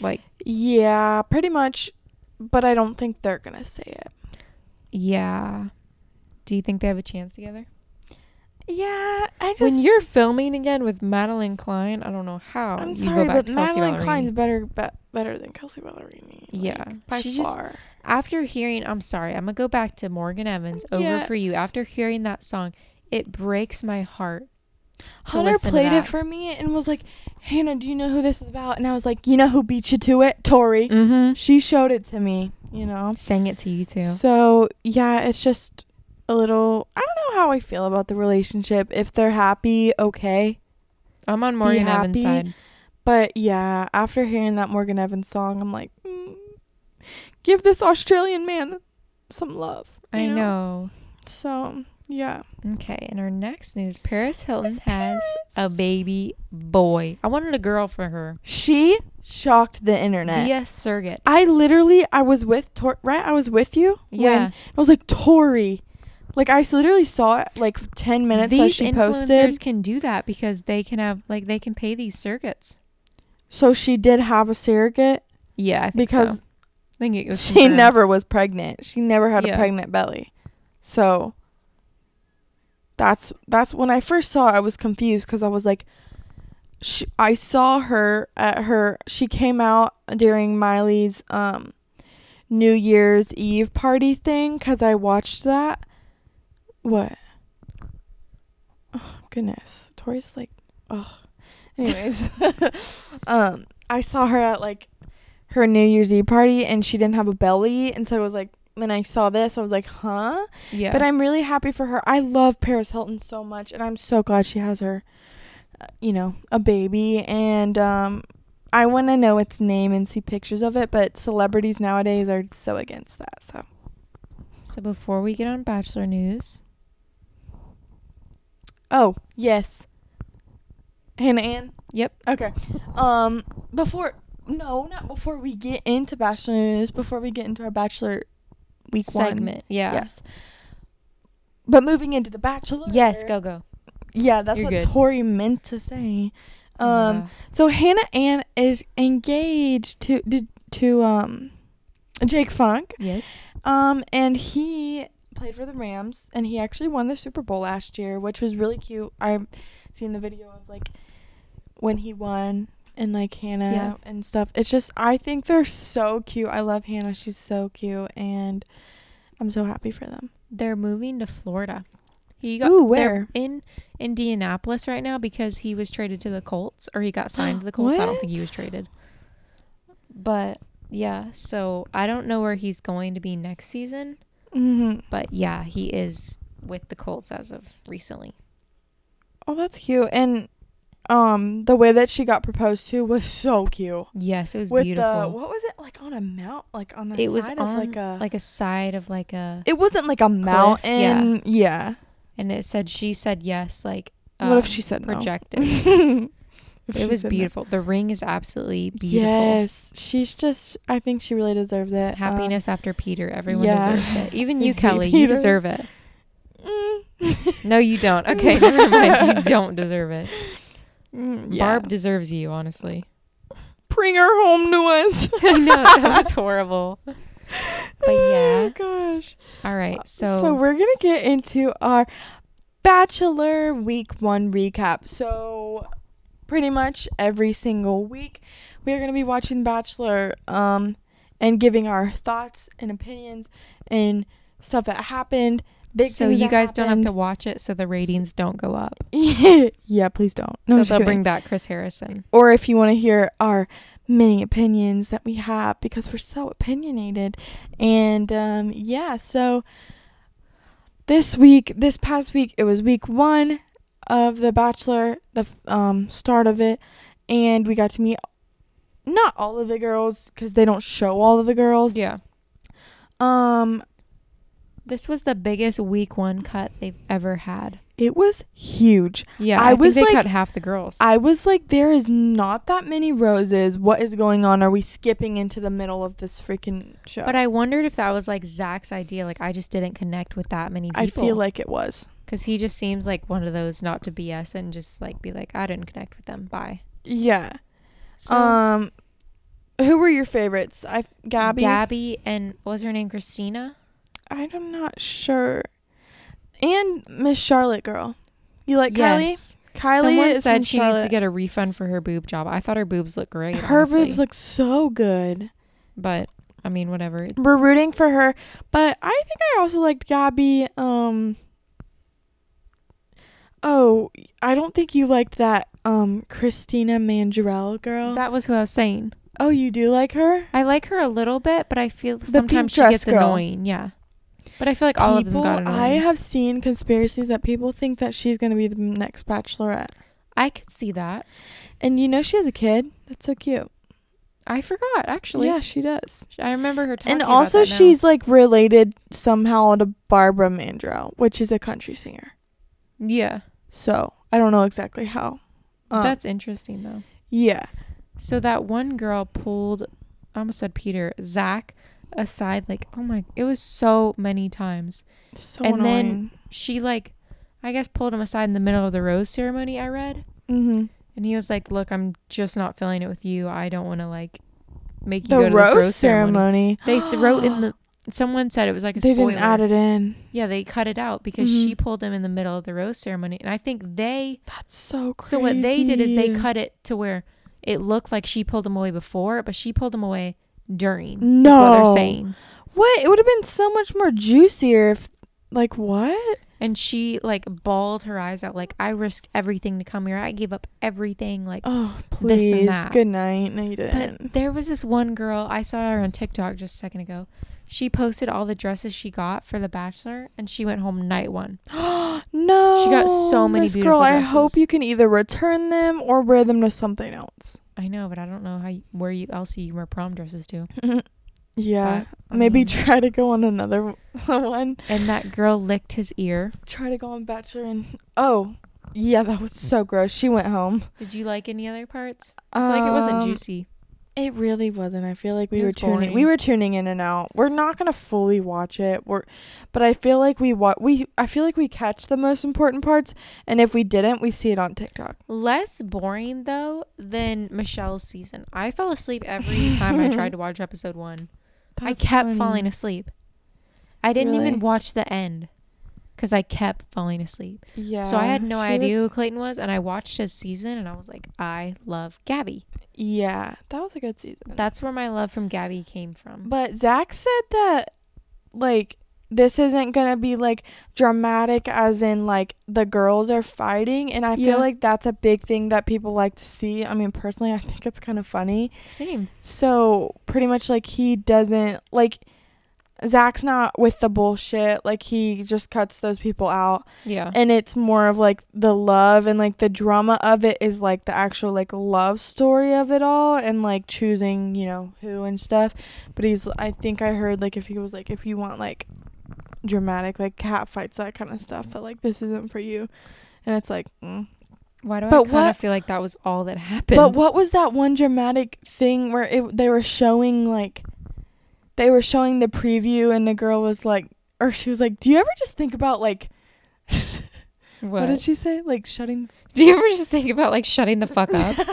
Like Yeah, pretty much, but I don't think they're going to say it. yeah. Do you think they have a chance together? Yeah, I just when you're filming again with Madelyn Cline, I don't know how I'm you sorry, go back but Madeline Ballerini. Cline's better be- better than Kelsea Ballerini. like, Yeah, by she just- far. After hearing, I'm sorry, I'm gonna go back to Morgan Evans over for you. After hearing that song, it breaks my heart. Hunter played it for me and was like, "Hannah, do you know who this is about?" And I was like, "You know who beat you to it, Tori." Mm-hmm. She showed it to me. You know. Sang it to you too. So yeah, it's just a little. I don't know how I feel about the relationship. If they're happy, okay. I'm on Morgan Evans' side. But yeah, after hearing that Morgan Evans song, I'm like, mm, give this Australian man some love. I know. So yeah, Okay, and our next news: Paris Hilton has a baby boy. I wanted a girl for her. she shocked the internet. Yes, surrogate. I literally, I was with Tor, right? I was with you. Yeah. When I was like Tori, like I literally saw it like ten minutes as These she influencers posted. can do that because they can have like they can pay these surrogates. So she did have a surrogate Yeah, I think because so. I think it was she confirmed. never was pregnant. She never had Yeah. a pregnant belly. So that's that's when I first saw it, I was confused because I was like she, I saw her at her she came out during Miley's um New Year's Eve party thing because I watched that. What? Oh goodness, Tori's like, oh. Anyways, um, I saw her at like her New Year's Eve party and she didn't have a belly, and so I was like, when I saw this, I was like, huh? Yeah. But I'm really happy for her. I love Paris Hilton so much, and I'm so glad she has her, uh, you know, a baby. And um, I want to know its name and see pictures of it. But celebrities nowadays are so against that. So so before we get on Bachelor news, oh yes, Hannah Ann. Yep. Okay. Um, before no, not before we get into Bachelor news. Before we get into our Bachelor week one. segment. Yeah. Yes. But moving into the Bachelor. Yes, go go. Yeah, that's You're what good. Tori meant to say. Um, Yeah. so Hannah Ann is engaged to to, to um Jake Funk. yes. Um, and he played for the Rams, and he actually won the Super Bowl last year, which was really cute. I've seen the video of like when he won and like Hannah Yeah. and stuff. It's just I think they're so cute. I love Hannah. She's so cute, and I'm so happy for them. They're moving to Florida. He got Ooh, they're where? in Indianapolis right now because he was traded to the Colts or he got signed to the Colts. I don't think he was traded. But yeah, so I don't know where he's going to be next season, Mm-hmm. but yeah, he is with the Colts as of recently. Oh, that's cute. And um, the way that she got proposed to was so cute. Yes, it was With the beautiful. what was it like on a mount, like on the it was on like a like a side of like a It wasn't like a mountain. Yeah. and it said she said yes like what if um, she said no? projected. If it was beautiful. The ring is absolutely beautiful. Yes, she's just. I think she really deserves it. Um, Happiness after Peter. Everyone yeah. deserves it. Even you, Kelly. You deserve it. mm. No, you don't. Okay, never mind. You don't deserve it. Mm, yeah. Barb deserves you, honestly. bring her home to us. I know that was horrible. But Oh yeah. gosh. All right. So, So, we're gonna get into our Bachelor Week One recap. So pretty much every single week we are gonna be watching Bachelor, um, and giving our thoughts and opinions and stuff that happened. Big so you guys don't have to watch it, so the ratings don't go up. yeah, please don't. No, so they'll kidding. bring back Chris Harrison. or if you want to hear our many opinions that we have because we're so opinionated and um yeah so this week this past week it was week one of the bachelor the um start of it and we got to meet not all of the girls because they don't show all of the girls Yeah. um This was the biggest week one cut they've ever had. it was huge Yeah, I I, think was they like- cut half the girls. i was like there is not that many roses what is going on are we skipping into the middle of this freaking show but I wondered if that was like Zach's idea. Like I just didn't connect with that many people. I feel like it was. Because he just seems like one of those not to BS and just like be like I didn't connect with them. Bye. Yeah. So, um, who were your favorites? I Gabby. Gabby and was her name Christina? I'm not sure. And Miss Charlotte girl. You like Kylie? Yes. Kylie Someone said she needs to get a refund for her boob job. I thought her boobs look great. Her honestly. boobs look so good. but I mean, whatever. We're rooting for her, but I think I also liked Gabby. Um. Oh, I don't think you liked that um Christina Mandrell girl. That was who I was saying. oh, you do like her? I like her a little bit, but I feel sometimes she gets girl. annoying. Yeah. But I feel like all of them got annoying. I have seen conspiracies that people think that she's gonna be the next Bachelorette, I could see that. and you know she has a kid. That's so cute. I forgot actually. yeah, she does. I remember her talking. And about also, that now. she's like related somehow to Barbara Mandrell, which is a country singer. yeah. So I don't know exactly how. Um, That's interesting though. yeah. So that one girl pulled, I almost said Peter, Zach aside. Like, oh my, it was so many times. So And then- She like, I guess pulled him aside in the middle of the rose ceremony. I read, mm-hmm. and he was like, "Look, I'm just not feeling it with you. I don't want to like make you the go to rose, rose ceremony. ceremony." They wrote in the. Someone said it was like a they spoiler. didn't add it in. Yeah, they cut it out because Mhm. she pulled him in the middle of the rose ceremony, and I think they. That's so crazy. So what they did is they cut it to where it looked like she pulled him away before, but she pulled him away during. is what No. they're saying. What? It would have been so much more juicier if, like, what? And she like bawled her eyes out, like I risked everything to come here. I gave up everything. Like, Oh, This and please. that. Good night. No, you didn't. but there was this one girl I saw her on TikTok just a second ago. She posted all the dresses she got for the Bachelor, and she went home night one. no. She got so many Miss beautiful girl, I hope you can either return them or wear them to something else. I know, but I don't know how you, where you else you can wear prom dresses to. yeah. But, Maybe mean- try to go on another one. And that girl licked his ear. Try to go on Bachelor and. Oh. Yeah, that was so gross. She went home. Did you like any other parts? I like it wasn't Um, juicy. It really wasn't. I feel like we were was tuning. We were tuning in and out. We're not gonna fully watch it. We're, but I feel like we wa- we. I feel like we catch the most important parts, and if we didn't, we see it on TikTok. Less boring though than Michelle's season. I fell asleep every time I tried to watch episode one. I kept funny. falling asleep. I didn't Really? even watch the end because I kept falling asleep. Yeah. so I had no idea was- who Clayton was, and I watched his season, and I was like, I love Gabby. yeah, that was a good season. That's where my love from Gabby came from. But Zach said that, like, this isn't gonna be like dramatic, as in like the girls are fighting, and I Yeah. feel like that's a big thing that people like to see. I mean, personally, I think it's kind of funny. Same. So pretty much like he doesn't like Zach's not with the bullshit. Like he just cuts those people out. Yeah. And it's more of like the love and like the drama of it is like the actual like love story of it all and like choosing, you know, who and stuff. But he's I think I heard like if he was like if you want like dramatic like cat fights that kind of stuff But like this isn't for you. And it's like mm. Why do I But kind of feel like that was all that happened? But what was that one dramatic thing where it, they were showing like they were showing the preview and the girl was like or she was like, "Do you ever just think about like what, What? did she say? Like shutting Do you ever just think about like shutting the fuck up?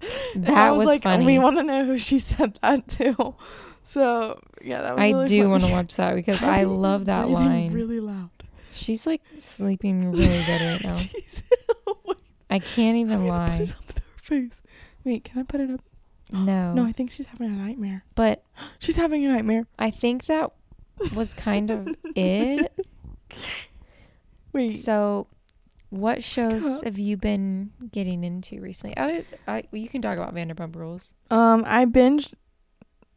I that was, like, funny. We want to know who she said that to. So yeah, that was. I really do want to watch that because I I love that line. Really loud. She's like sleeping really good right now. Jeez. I can't even gonna Put it lie. up her face. Wait, can I put it up? No. No, I think she's having a nightmare. But She's having a nightmare. I think that was kind of it. Wait. So, what shows have you been getting into recently? Other, I, you can talk about Vanderpump Rules. Um, I binged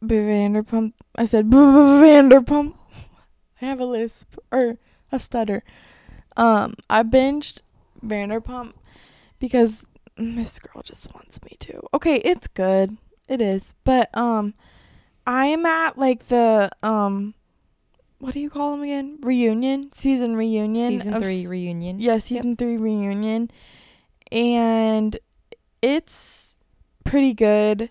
Vanderpump. I said Vanderpump. I have a lisp or a stutter. Um, I binged Vanderpump because Miss Girl just wants me to. Okay, it's good. It is, but um, I am at like the um, what do you call them again? Reunion season reunion. Season three s- reunion. yeah, season three reunion. And it's pretty good.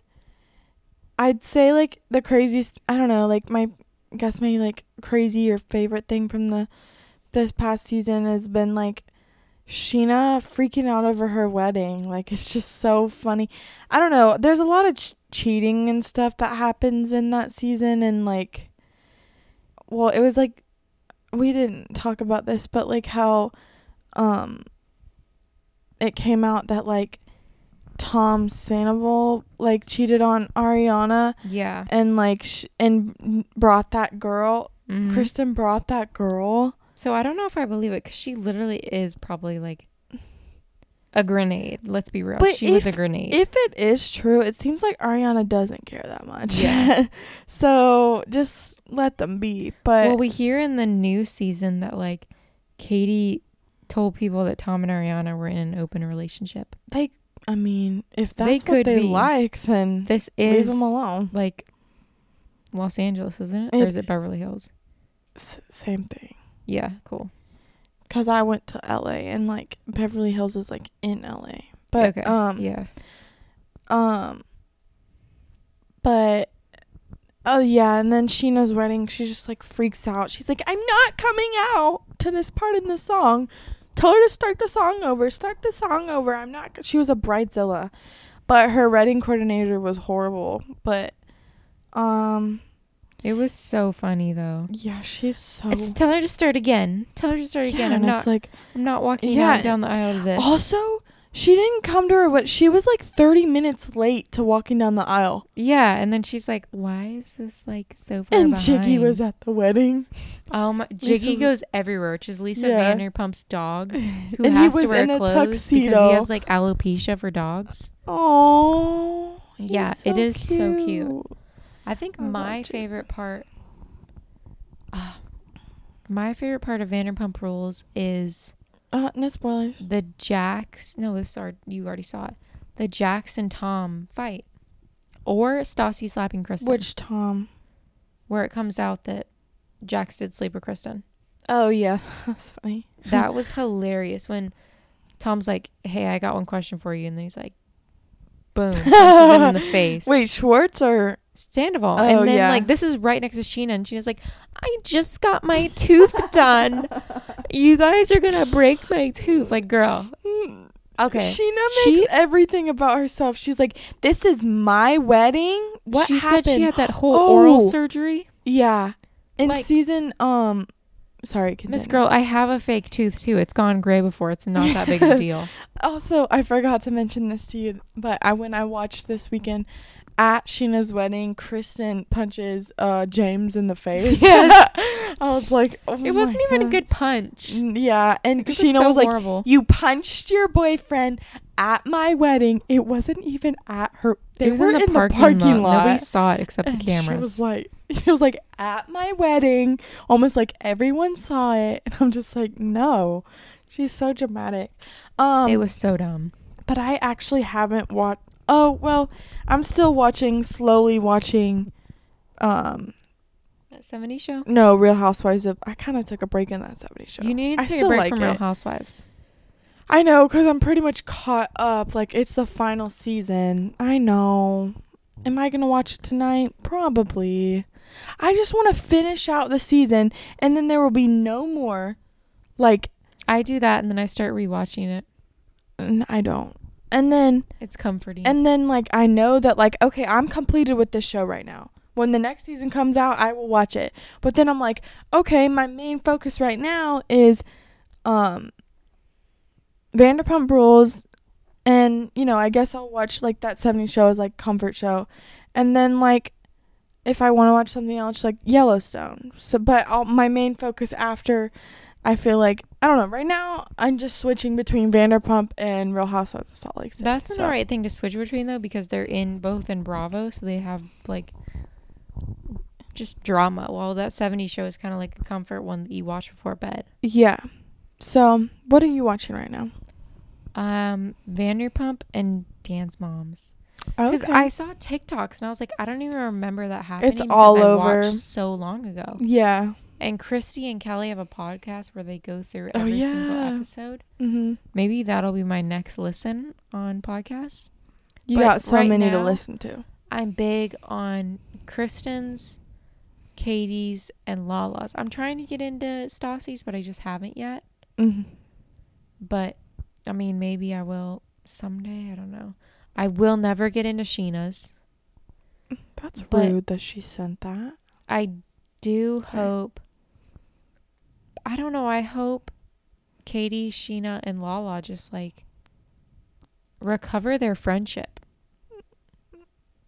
I'd say like the craziest I don't know, like my guess my like crazy or favorite thing from the this past season has been like Scheana freaking out over her wedding. Like it's just so funny. I don't know. There's a lot of ch- cheating and stuff that happens in that season and like well, it was like we didn't talk about this, but like how um it came out that like Tom Sandoval like cheated on Ariana Yeah. and like sh- and brought that girl Mhm. Kristen brought that girl So I don't know if I believe it because she literally is probably like a grenade. Let's be real. But she was a if- grenade. if it is true it seems like Ariana doesn't care that much Yeah. so just let them be but well, we hear in the new season that like Katie told people that Tom and Ariana were in an open relationship. they I mean if They that's what could they be. like then This is leave them alone like Los Angeles, isn't it? or is it Beverly Hills? S- same thing Yeah, cool. cuz I went to LA and like Beverly Hills is like in LA but okay. um yeah. Um, but oh yeah, and then Scheana's wedding, she just like freaks out. She's like, "I'm not coming out to this part in the song. Tell her to start the song over. Start the song over. I'm not." She was a bridezilla, but her wedding coordinator was horrible. But um, It was so funny though. yeah, she's so. It's tell her to start again. Tell her to start yeah, again. I'm and not it's like I'm not walking Yeah. down the aisle of this. also She didn't come to her, but she was like 30 minutes late to walking down the aisle. Yeah, and then she's like, "Why is this like so far And behind?" Giggy was at the wedding. Um, Giggy Lisa- goes everywhere, which is Lisa Yeah. Vanderpump's dog, who and he has was to wear in a clothes because tuxedo. he has like alopecia for dogs. Oh. Yeah, it is so cute. I think I love my Giggy. favorite part, uh, my favorite part of Vanderpump Rules is Uh, no spoilers. the Jax. No, this are you already saw it. The Jax and Tom fight, or Stassi slapping Kristen, Which Tom? where it comes out that Jax did sleep with Kristen. Oh yeah, that's funny. That was hilarious when Tom's like, "Hey, I got one question for you," and then he's like, "Boom!" punches him in the face. Wait, Schwartz or Sandoval. Oh, and then yeah. like this is right next to Scheana, and Scheana's like, "I just got my tooth done. You guys are gonna break my tooth." Like, girl, okay. Scheana makes She- everything about herself. She's like, "This is my wedding." What she happened? said she had that whole Oh. oral surgery. yeah, in Like- season um, sorry, continue. Miss girl, I have a fake tooth too. It's gone gray before. It's not that big of a deal. Also, I forgot to mention this to you, but I when I watched this weekend at Scheana's wedding, Kristen punches uh James in the face. Yes. I was like, oh it wasn't even a good punch. Yeah, and was Scheana so was like, horrible. "You punched your boyfriend at my wedding. It wasn't even at her. They was were in the, in parking, the parking lot. lot." Nobody saw it except the cameras. She was like, she was like at my wedding, almost like everyone saw it, and I'm just like, no, she's so dramatic. Um, it was so dumb. but I actually haven't watched. Oh well, I'm still watching, slowly watching. Um, 70 show. no, Real Housewives of. I kind of took a break in that 70 show. You need I to take a still break like from Real. Housewives. I know, cause I'm pretty much caught up. Like it's the final season. I know. Am I gonna watch it tonight? Probably. I just want to finish out the season, and then there will be no more. Like, I do that and then I start rewatching it. And I don't. And then, It's comforting. and then, like, I know that, like, okay, I'm completed with this show right now. When the next season comes out, I will watch it. But then I'm like, okay, my main focus right now is, um, Vanderpump Rules, and you know, I guess I'll watch like that 70 show as like comfort show, and then like if I want to watch something else like Yellowstone. So, but I'll, my main focus after, I feel like I don't know. Right now, I'm just switching between Vanderpump and Real Housewives of Salt Lake City. That's an so. alright thing to switch between though because they're in both in Bravo, so they have like just drama. Well, that 70 show is kind of like a comfort one that you watch before bed. Yeah. So, what are you watching right now? Um, Vanderpump and Dance Moms. Because Okay. I saw TikToks and I was like, I don't even remember that happening. It's all I over. So long ago. yeah. And Christi and Kelly have a podcast where they go through Oh, every single yeah. episode. Mhm. Maybe that'll be my next listen on podcast. You But got so right many to listen to. I'm big on Kristen's, Katie's, and Lala's. I'm trying to get into Stassi's, but I just haven't yet. Mhm. But I mean, maybe I will someday. I don't know. I will never get into Scheana's. That's rude that she sent that. I do Sorry. hope. I don't know. I hope Katie, Scheana, and Lala just like recover their friendship.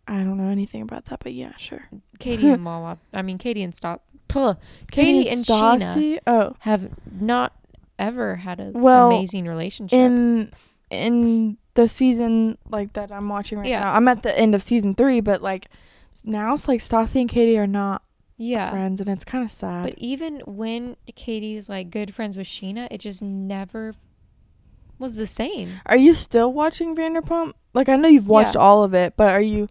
I don't know anything about that, but yeah, sure. Katie and Lala. I mean, Katie and Stop. Puh. Katie and Scheana Stassi? Oh, have not ever had a Well, amazing relationship. in in the season like that I'm watching right Yeah. now. I'm at the end of season three, but like now it's like Stassi and Katie are not yeah. friends, and it's kind of sad. But even when Katie's like good friends with Scheana, it just never was the same. are you still watching Vanderpump? Like I know you've watched Yeah. all of it, but are you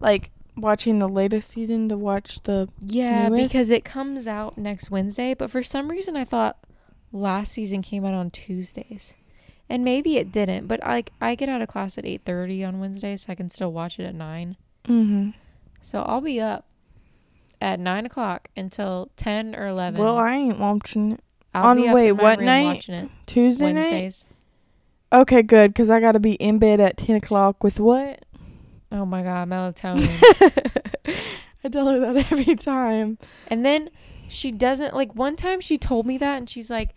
like watching the latest season to watch the? Yeah, Newest? because it comes out next Wednesday, but for some reason I thought last season came out on Tuesdays. And maybe it didn't, but I I get out of class at 8:30 on Wednesday, so I can still watch it at 9. Mm-hmm. So I'll be up at 9 o'clock until 10 or 11. Well, I ain't watching it. I'll on- wait, what night? watching it Tuesday night. Okay, good, because I gotta be in bed at ten o'clock with what? Oh my god, melatonin. I tell her that every time. And then she doesn't like one time she told me that and she's like,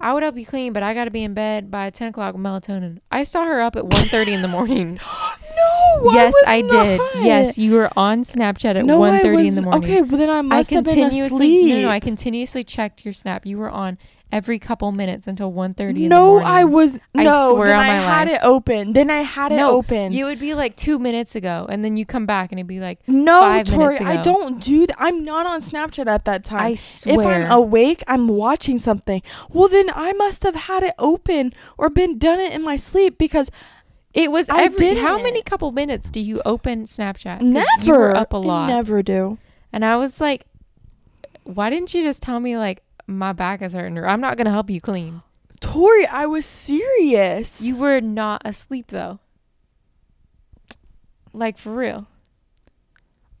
I would help you clean, but I got to be in bed by 10 o'clock with melatonin. I saw her up at 1.30 in the morning. no, yes, was I did. Yes, you were on Snapchat at no, I 1.30 in the morning. Okay, but then I I must have been asleep. no, no, I continuously checked your snap. You were on every couple minutes until 1.30 in the no. I was I no. swear then on I had life. it open. Then I had it No, open. You would be like two minutes ago, and then you come back and it'd be like, no, Tori, I don't do that. I'm not on Snapchat at that time. I swear if. I'm awake, I'm watching something. Well, then I must have had it open or been done it in my sleep because it was I every. How didn't. many couple minutes do you open snapchat never up a I lot, never do. and I was like, why didn't you just tell me like my back is hurting or I'm not gonna help you clean? Tori, I was serious. You were not asleep though. Like for real.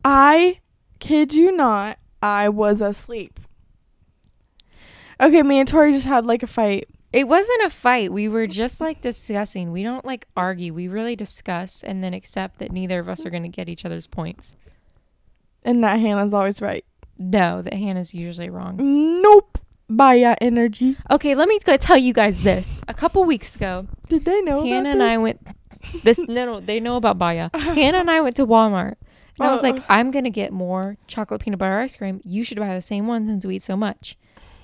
I kid you not, I was asleep. Okay, me and Tori just had like a fight. It wasn't a fight. We were just like discussing. We don't like argue. We really discuss and then accept that neither of us are going to get each other's points. And that Hannah's always right. No, that Hannah's usually wrong. Nope. Baya energy. Okay, let me go tell you guys this. A couple weeks ago, Did they know Hannah and I went. This no, no, they know about Baya. Hannah and I went to Walmart, and I was like, Uh. I'm gonna get more chocolate peanut butter ice cream. You should buy the same one since we eat so much.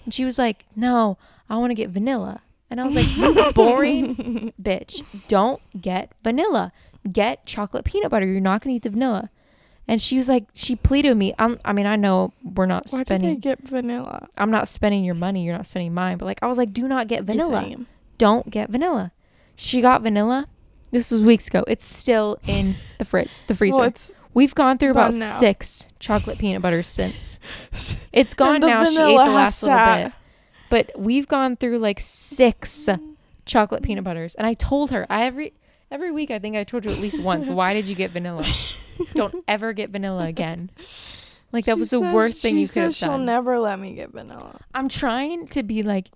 And she was like, No, I want to get vanilla. And I was like, You boring bitch. Don't get vanilla. Get chocolate peanut butter. You're not gonna eat the vanilla. And she was like, she pleaded with me. I'm, I mean, I know we're not Why did spending. they get vanilla? I'm not spending your money. You're not spending mine. But like, I was like, do not get vanilla I don't get vanilla. She got vanilla. This was weeks ago. It's still in the fridge, the freezer. Well, We've gone through about now. six chocolate peanut butters since. It's gone now. She ate the last little bit, but we've gone through like six chocolate peanut butters. And I told her I every every week. I think I told you at least once. Why did you get vanilla? don't ever get vanilla again. Like that She was the says- worst thing you could have says She'll never let me get vanilla. I'm trying to be like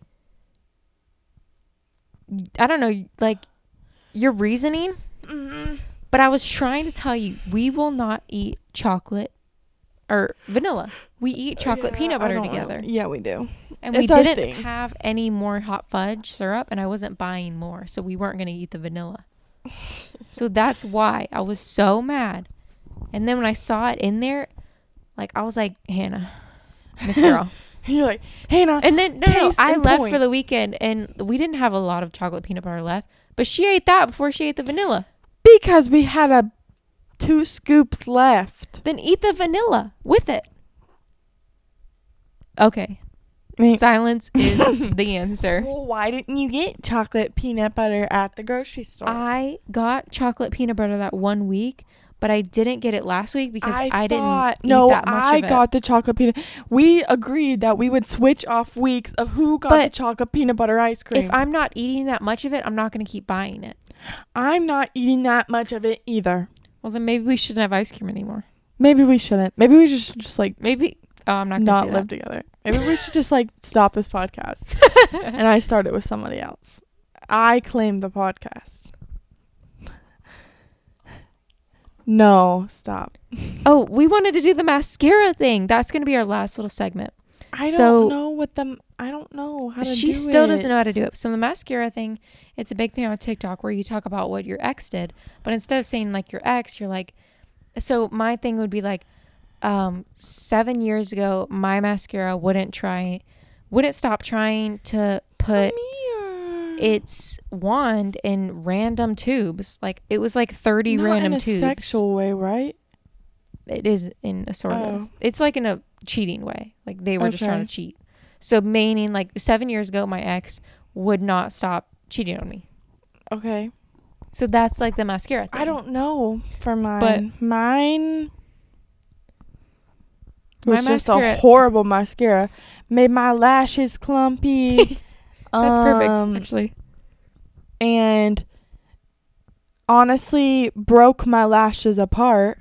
I don't know, like your reasoning, mm-hmm. but I was trying to tell you we will not eat chocolate or vanilla. We eat chocolate Yeah, peanut butter don't know. together. Yeah, we do. And we It's our didn't have any more hot fudge syrup and I wasn't buying more, so we weren't going to eat the vanilla. So that's why I was so mad. And then when I saw it in there, like I was like, Hannah, Miss Girl. You're like, Hannah. And then no, no, I left point. for the weekend, and we didn't have a lot of chocolate peanut butter left. But she ate that before she ate the vanilla. because we had a two scoops left. Then eat the vanilla with it. Okay, I mean- silence is the answer. Well, why didn't you get chocolate peanut butter at the grocery store? I got chocolate peanut butter that one week, but I didn't get it last week because I, didn't thought- eat no, that much I of it. got the chocolate peanut. We agreed that we would switch off weeks of who got the chocolate peanut butter ice cream. if I'm not eating that much of it, I'm not going to keep buying it. I'm not eating that much of it either. Well, then maybe we shouldn't have ice cream anymore. Maybe we shouldn't. Maybe we just just like Maybe. Oh, I'm not going not live together. Maybe we should just like stop this podcast. and I start it with somebody else. I claim the podcast. No, stop. Oh, we wanted to do the mascara thing. That's going to be our last little segment. I So- don't know what the I don't know how to she do still doesn't know how to do it. So the mascara thing, it's a big thing on TikTok where you talk about what your ex did, but instead of saying like your ex, you're like, so my thing would be like, um, seven years ago, my mascara wouldn't try, wouldn't stop trying to put its wand in random tubes. Like it was like thirty Not random in a tubes. sexual way, right? It is in a sort of. Oh. It's like in a cheating way. Like they were just trying to cheat. So meaning like seven years ago, my ex would not stop cheating on me. Okay. So that's like the mascara. Thing. I don't know for mine. But mine My was just mascara- a horrible mascara. Made my lashes clumpy. That's perfect, um, actually. and honestly broke my lashes apart.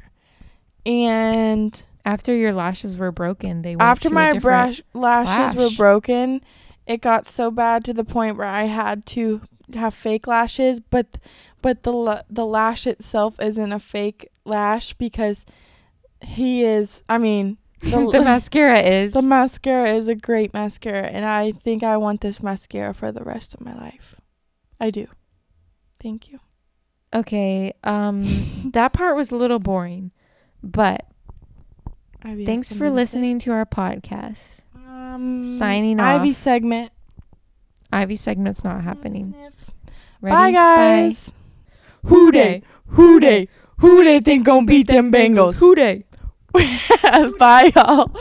And After your lashes were broken, they went after my brash, lashes were broken, it got so bad to the point where I had to have fake lashes, but but the la- the lash itself isn't a fake lash because he is I mean, The- the mascara is. The mascara is a great mascara, and I think I want this mascara for the rest of my life. I do. Thank you. okay. Um, that part was a little boring, but Ivy thanks for something to say. listening to our podcast. Um, Signing off. Ivy segment. Ivy segment's not Sniff, happening. sniff. Ready? Bye, guys. Who dey? Who they? Who they think gonna beat them Bengals? Who dey? Bye, y'all.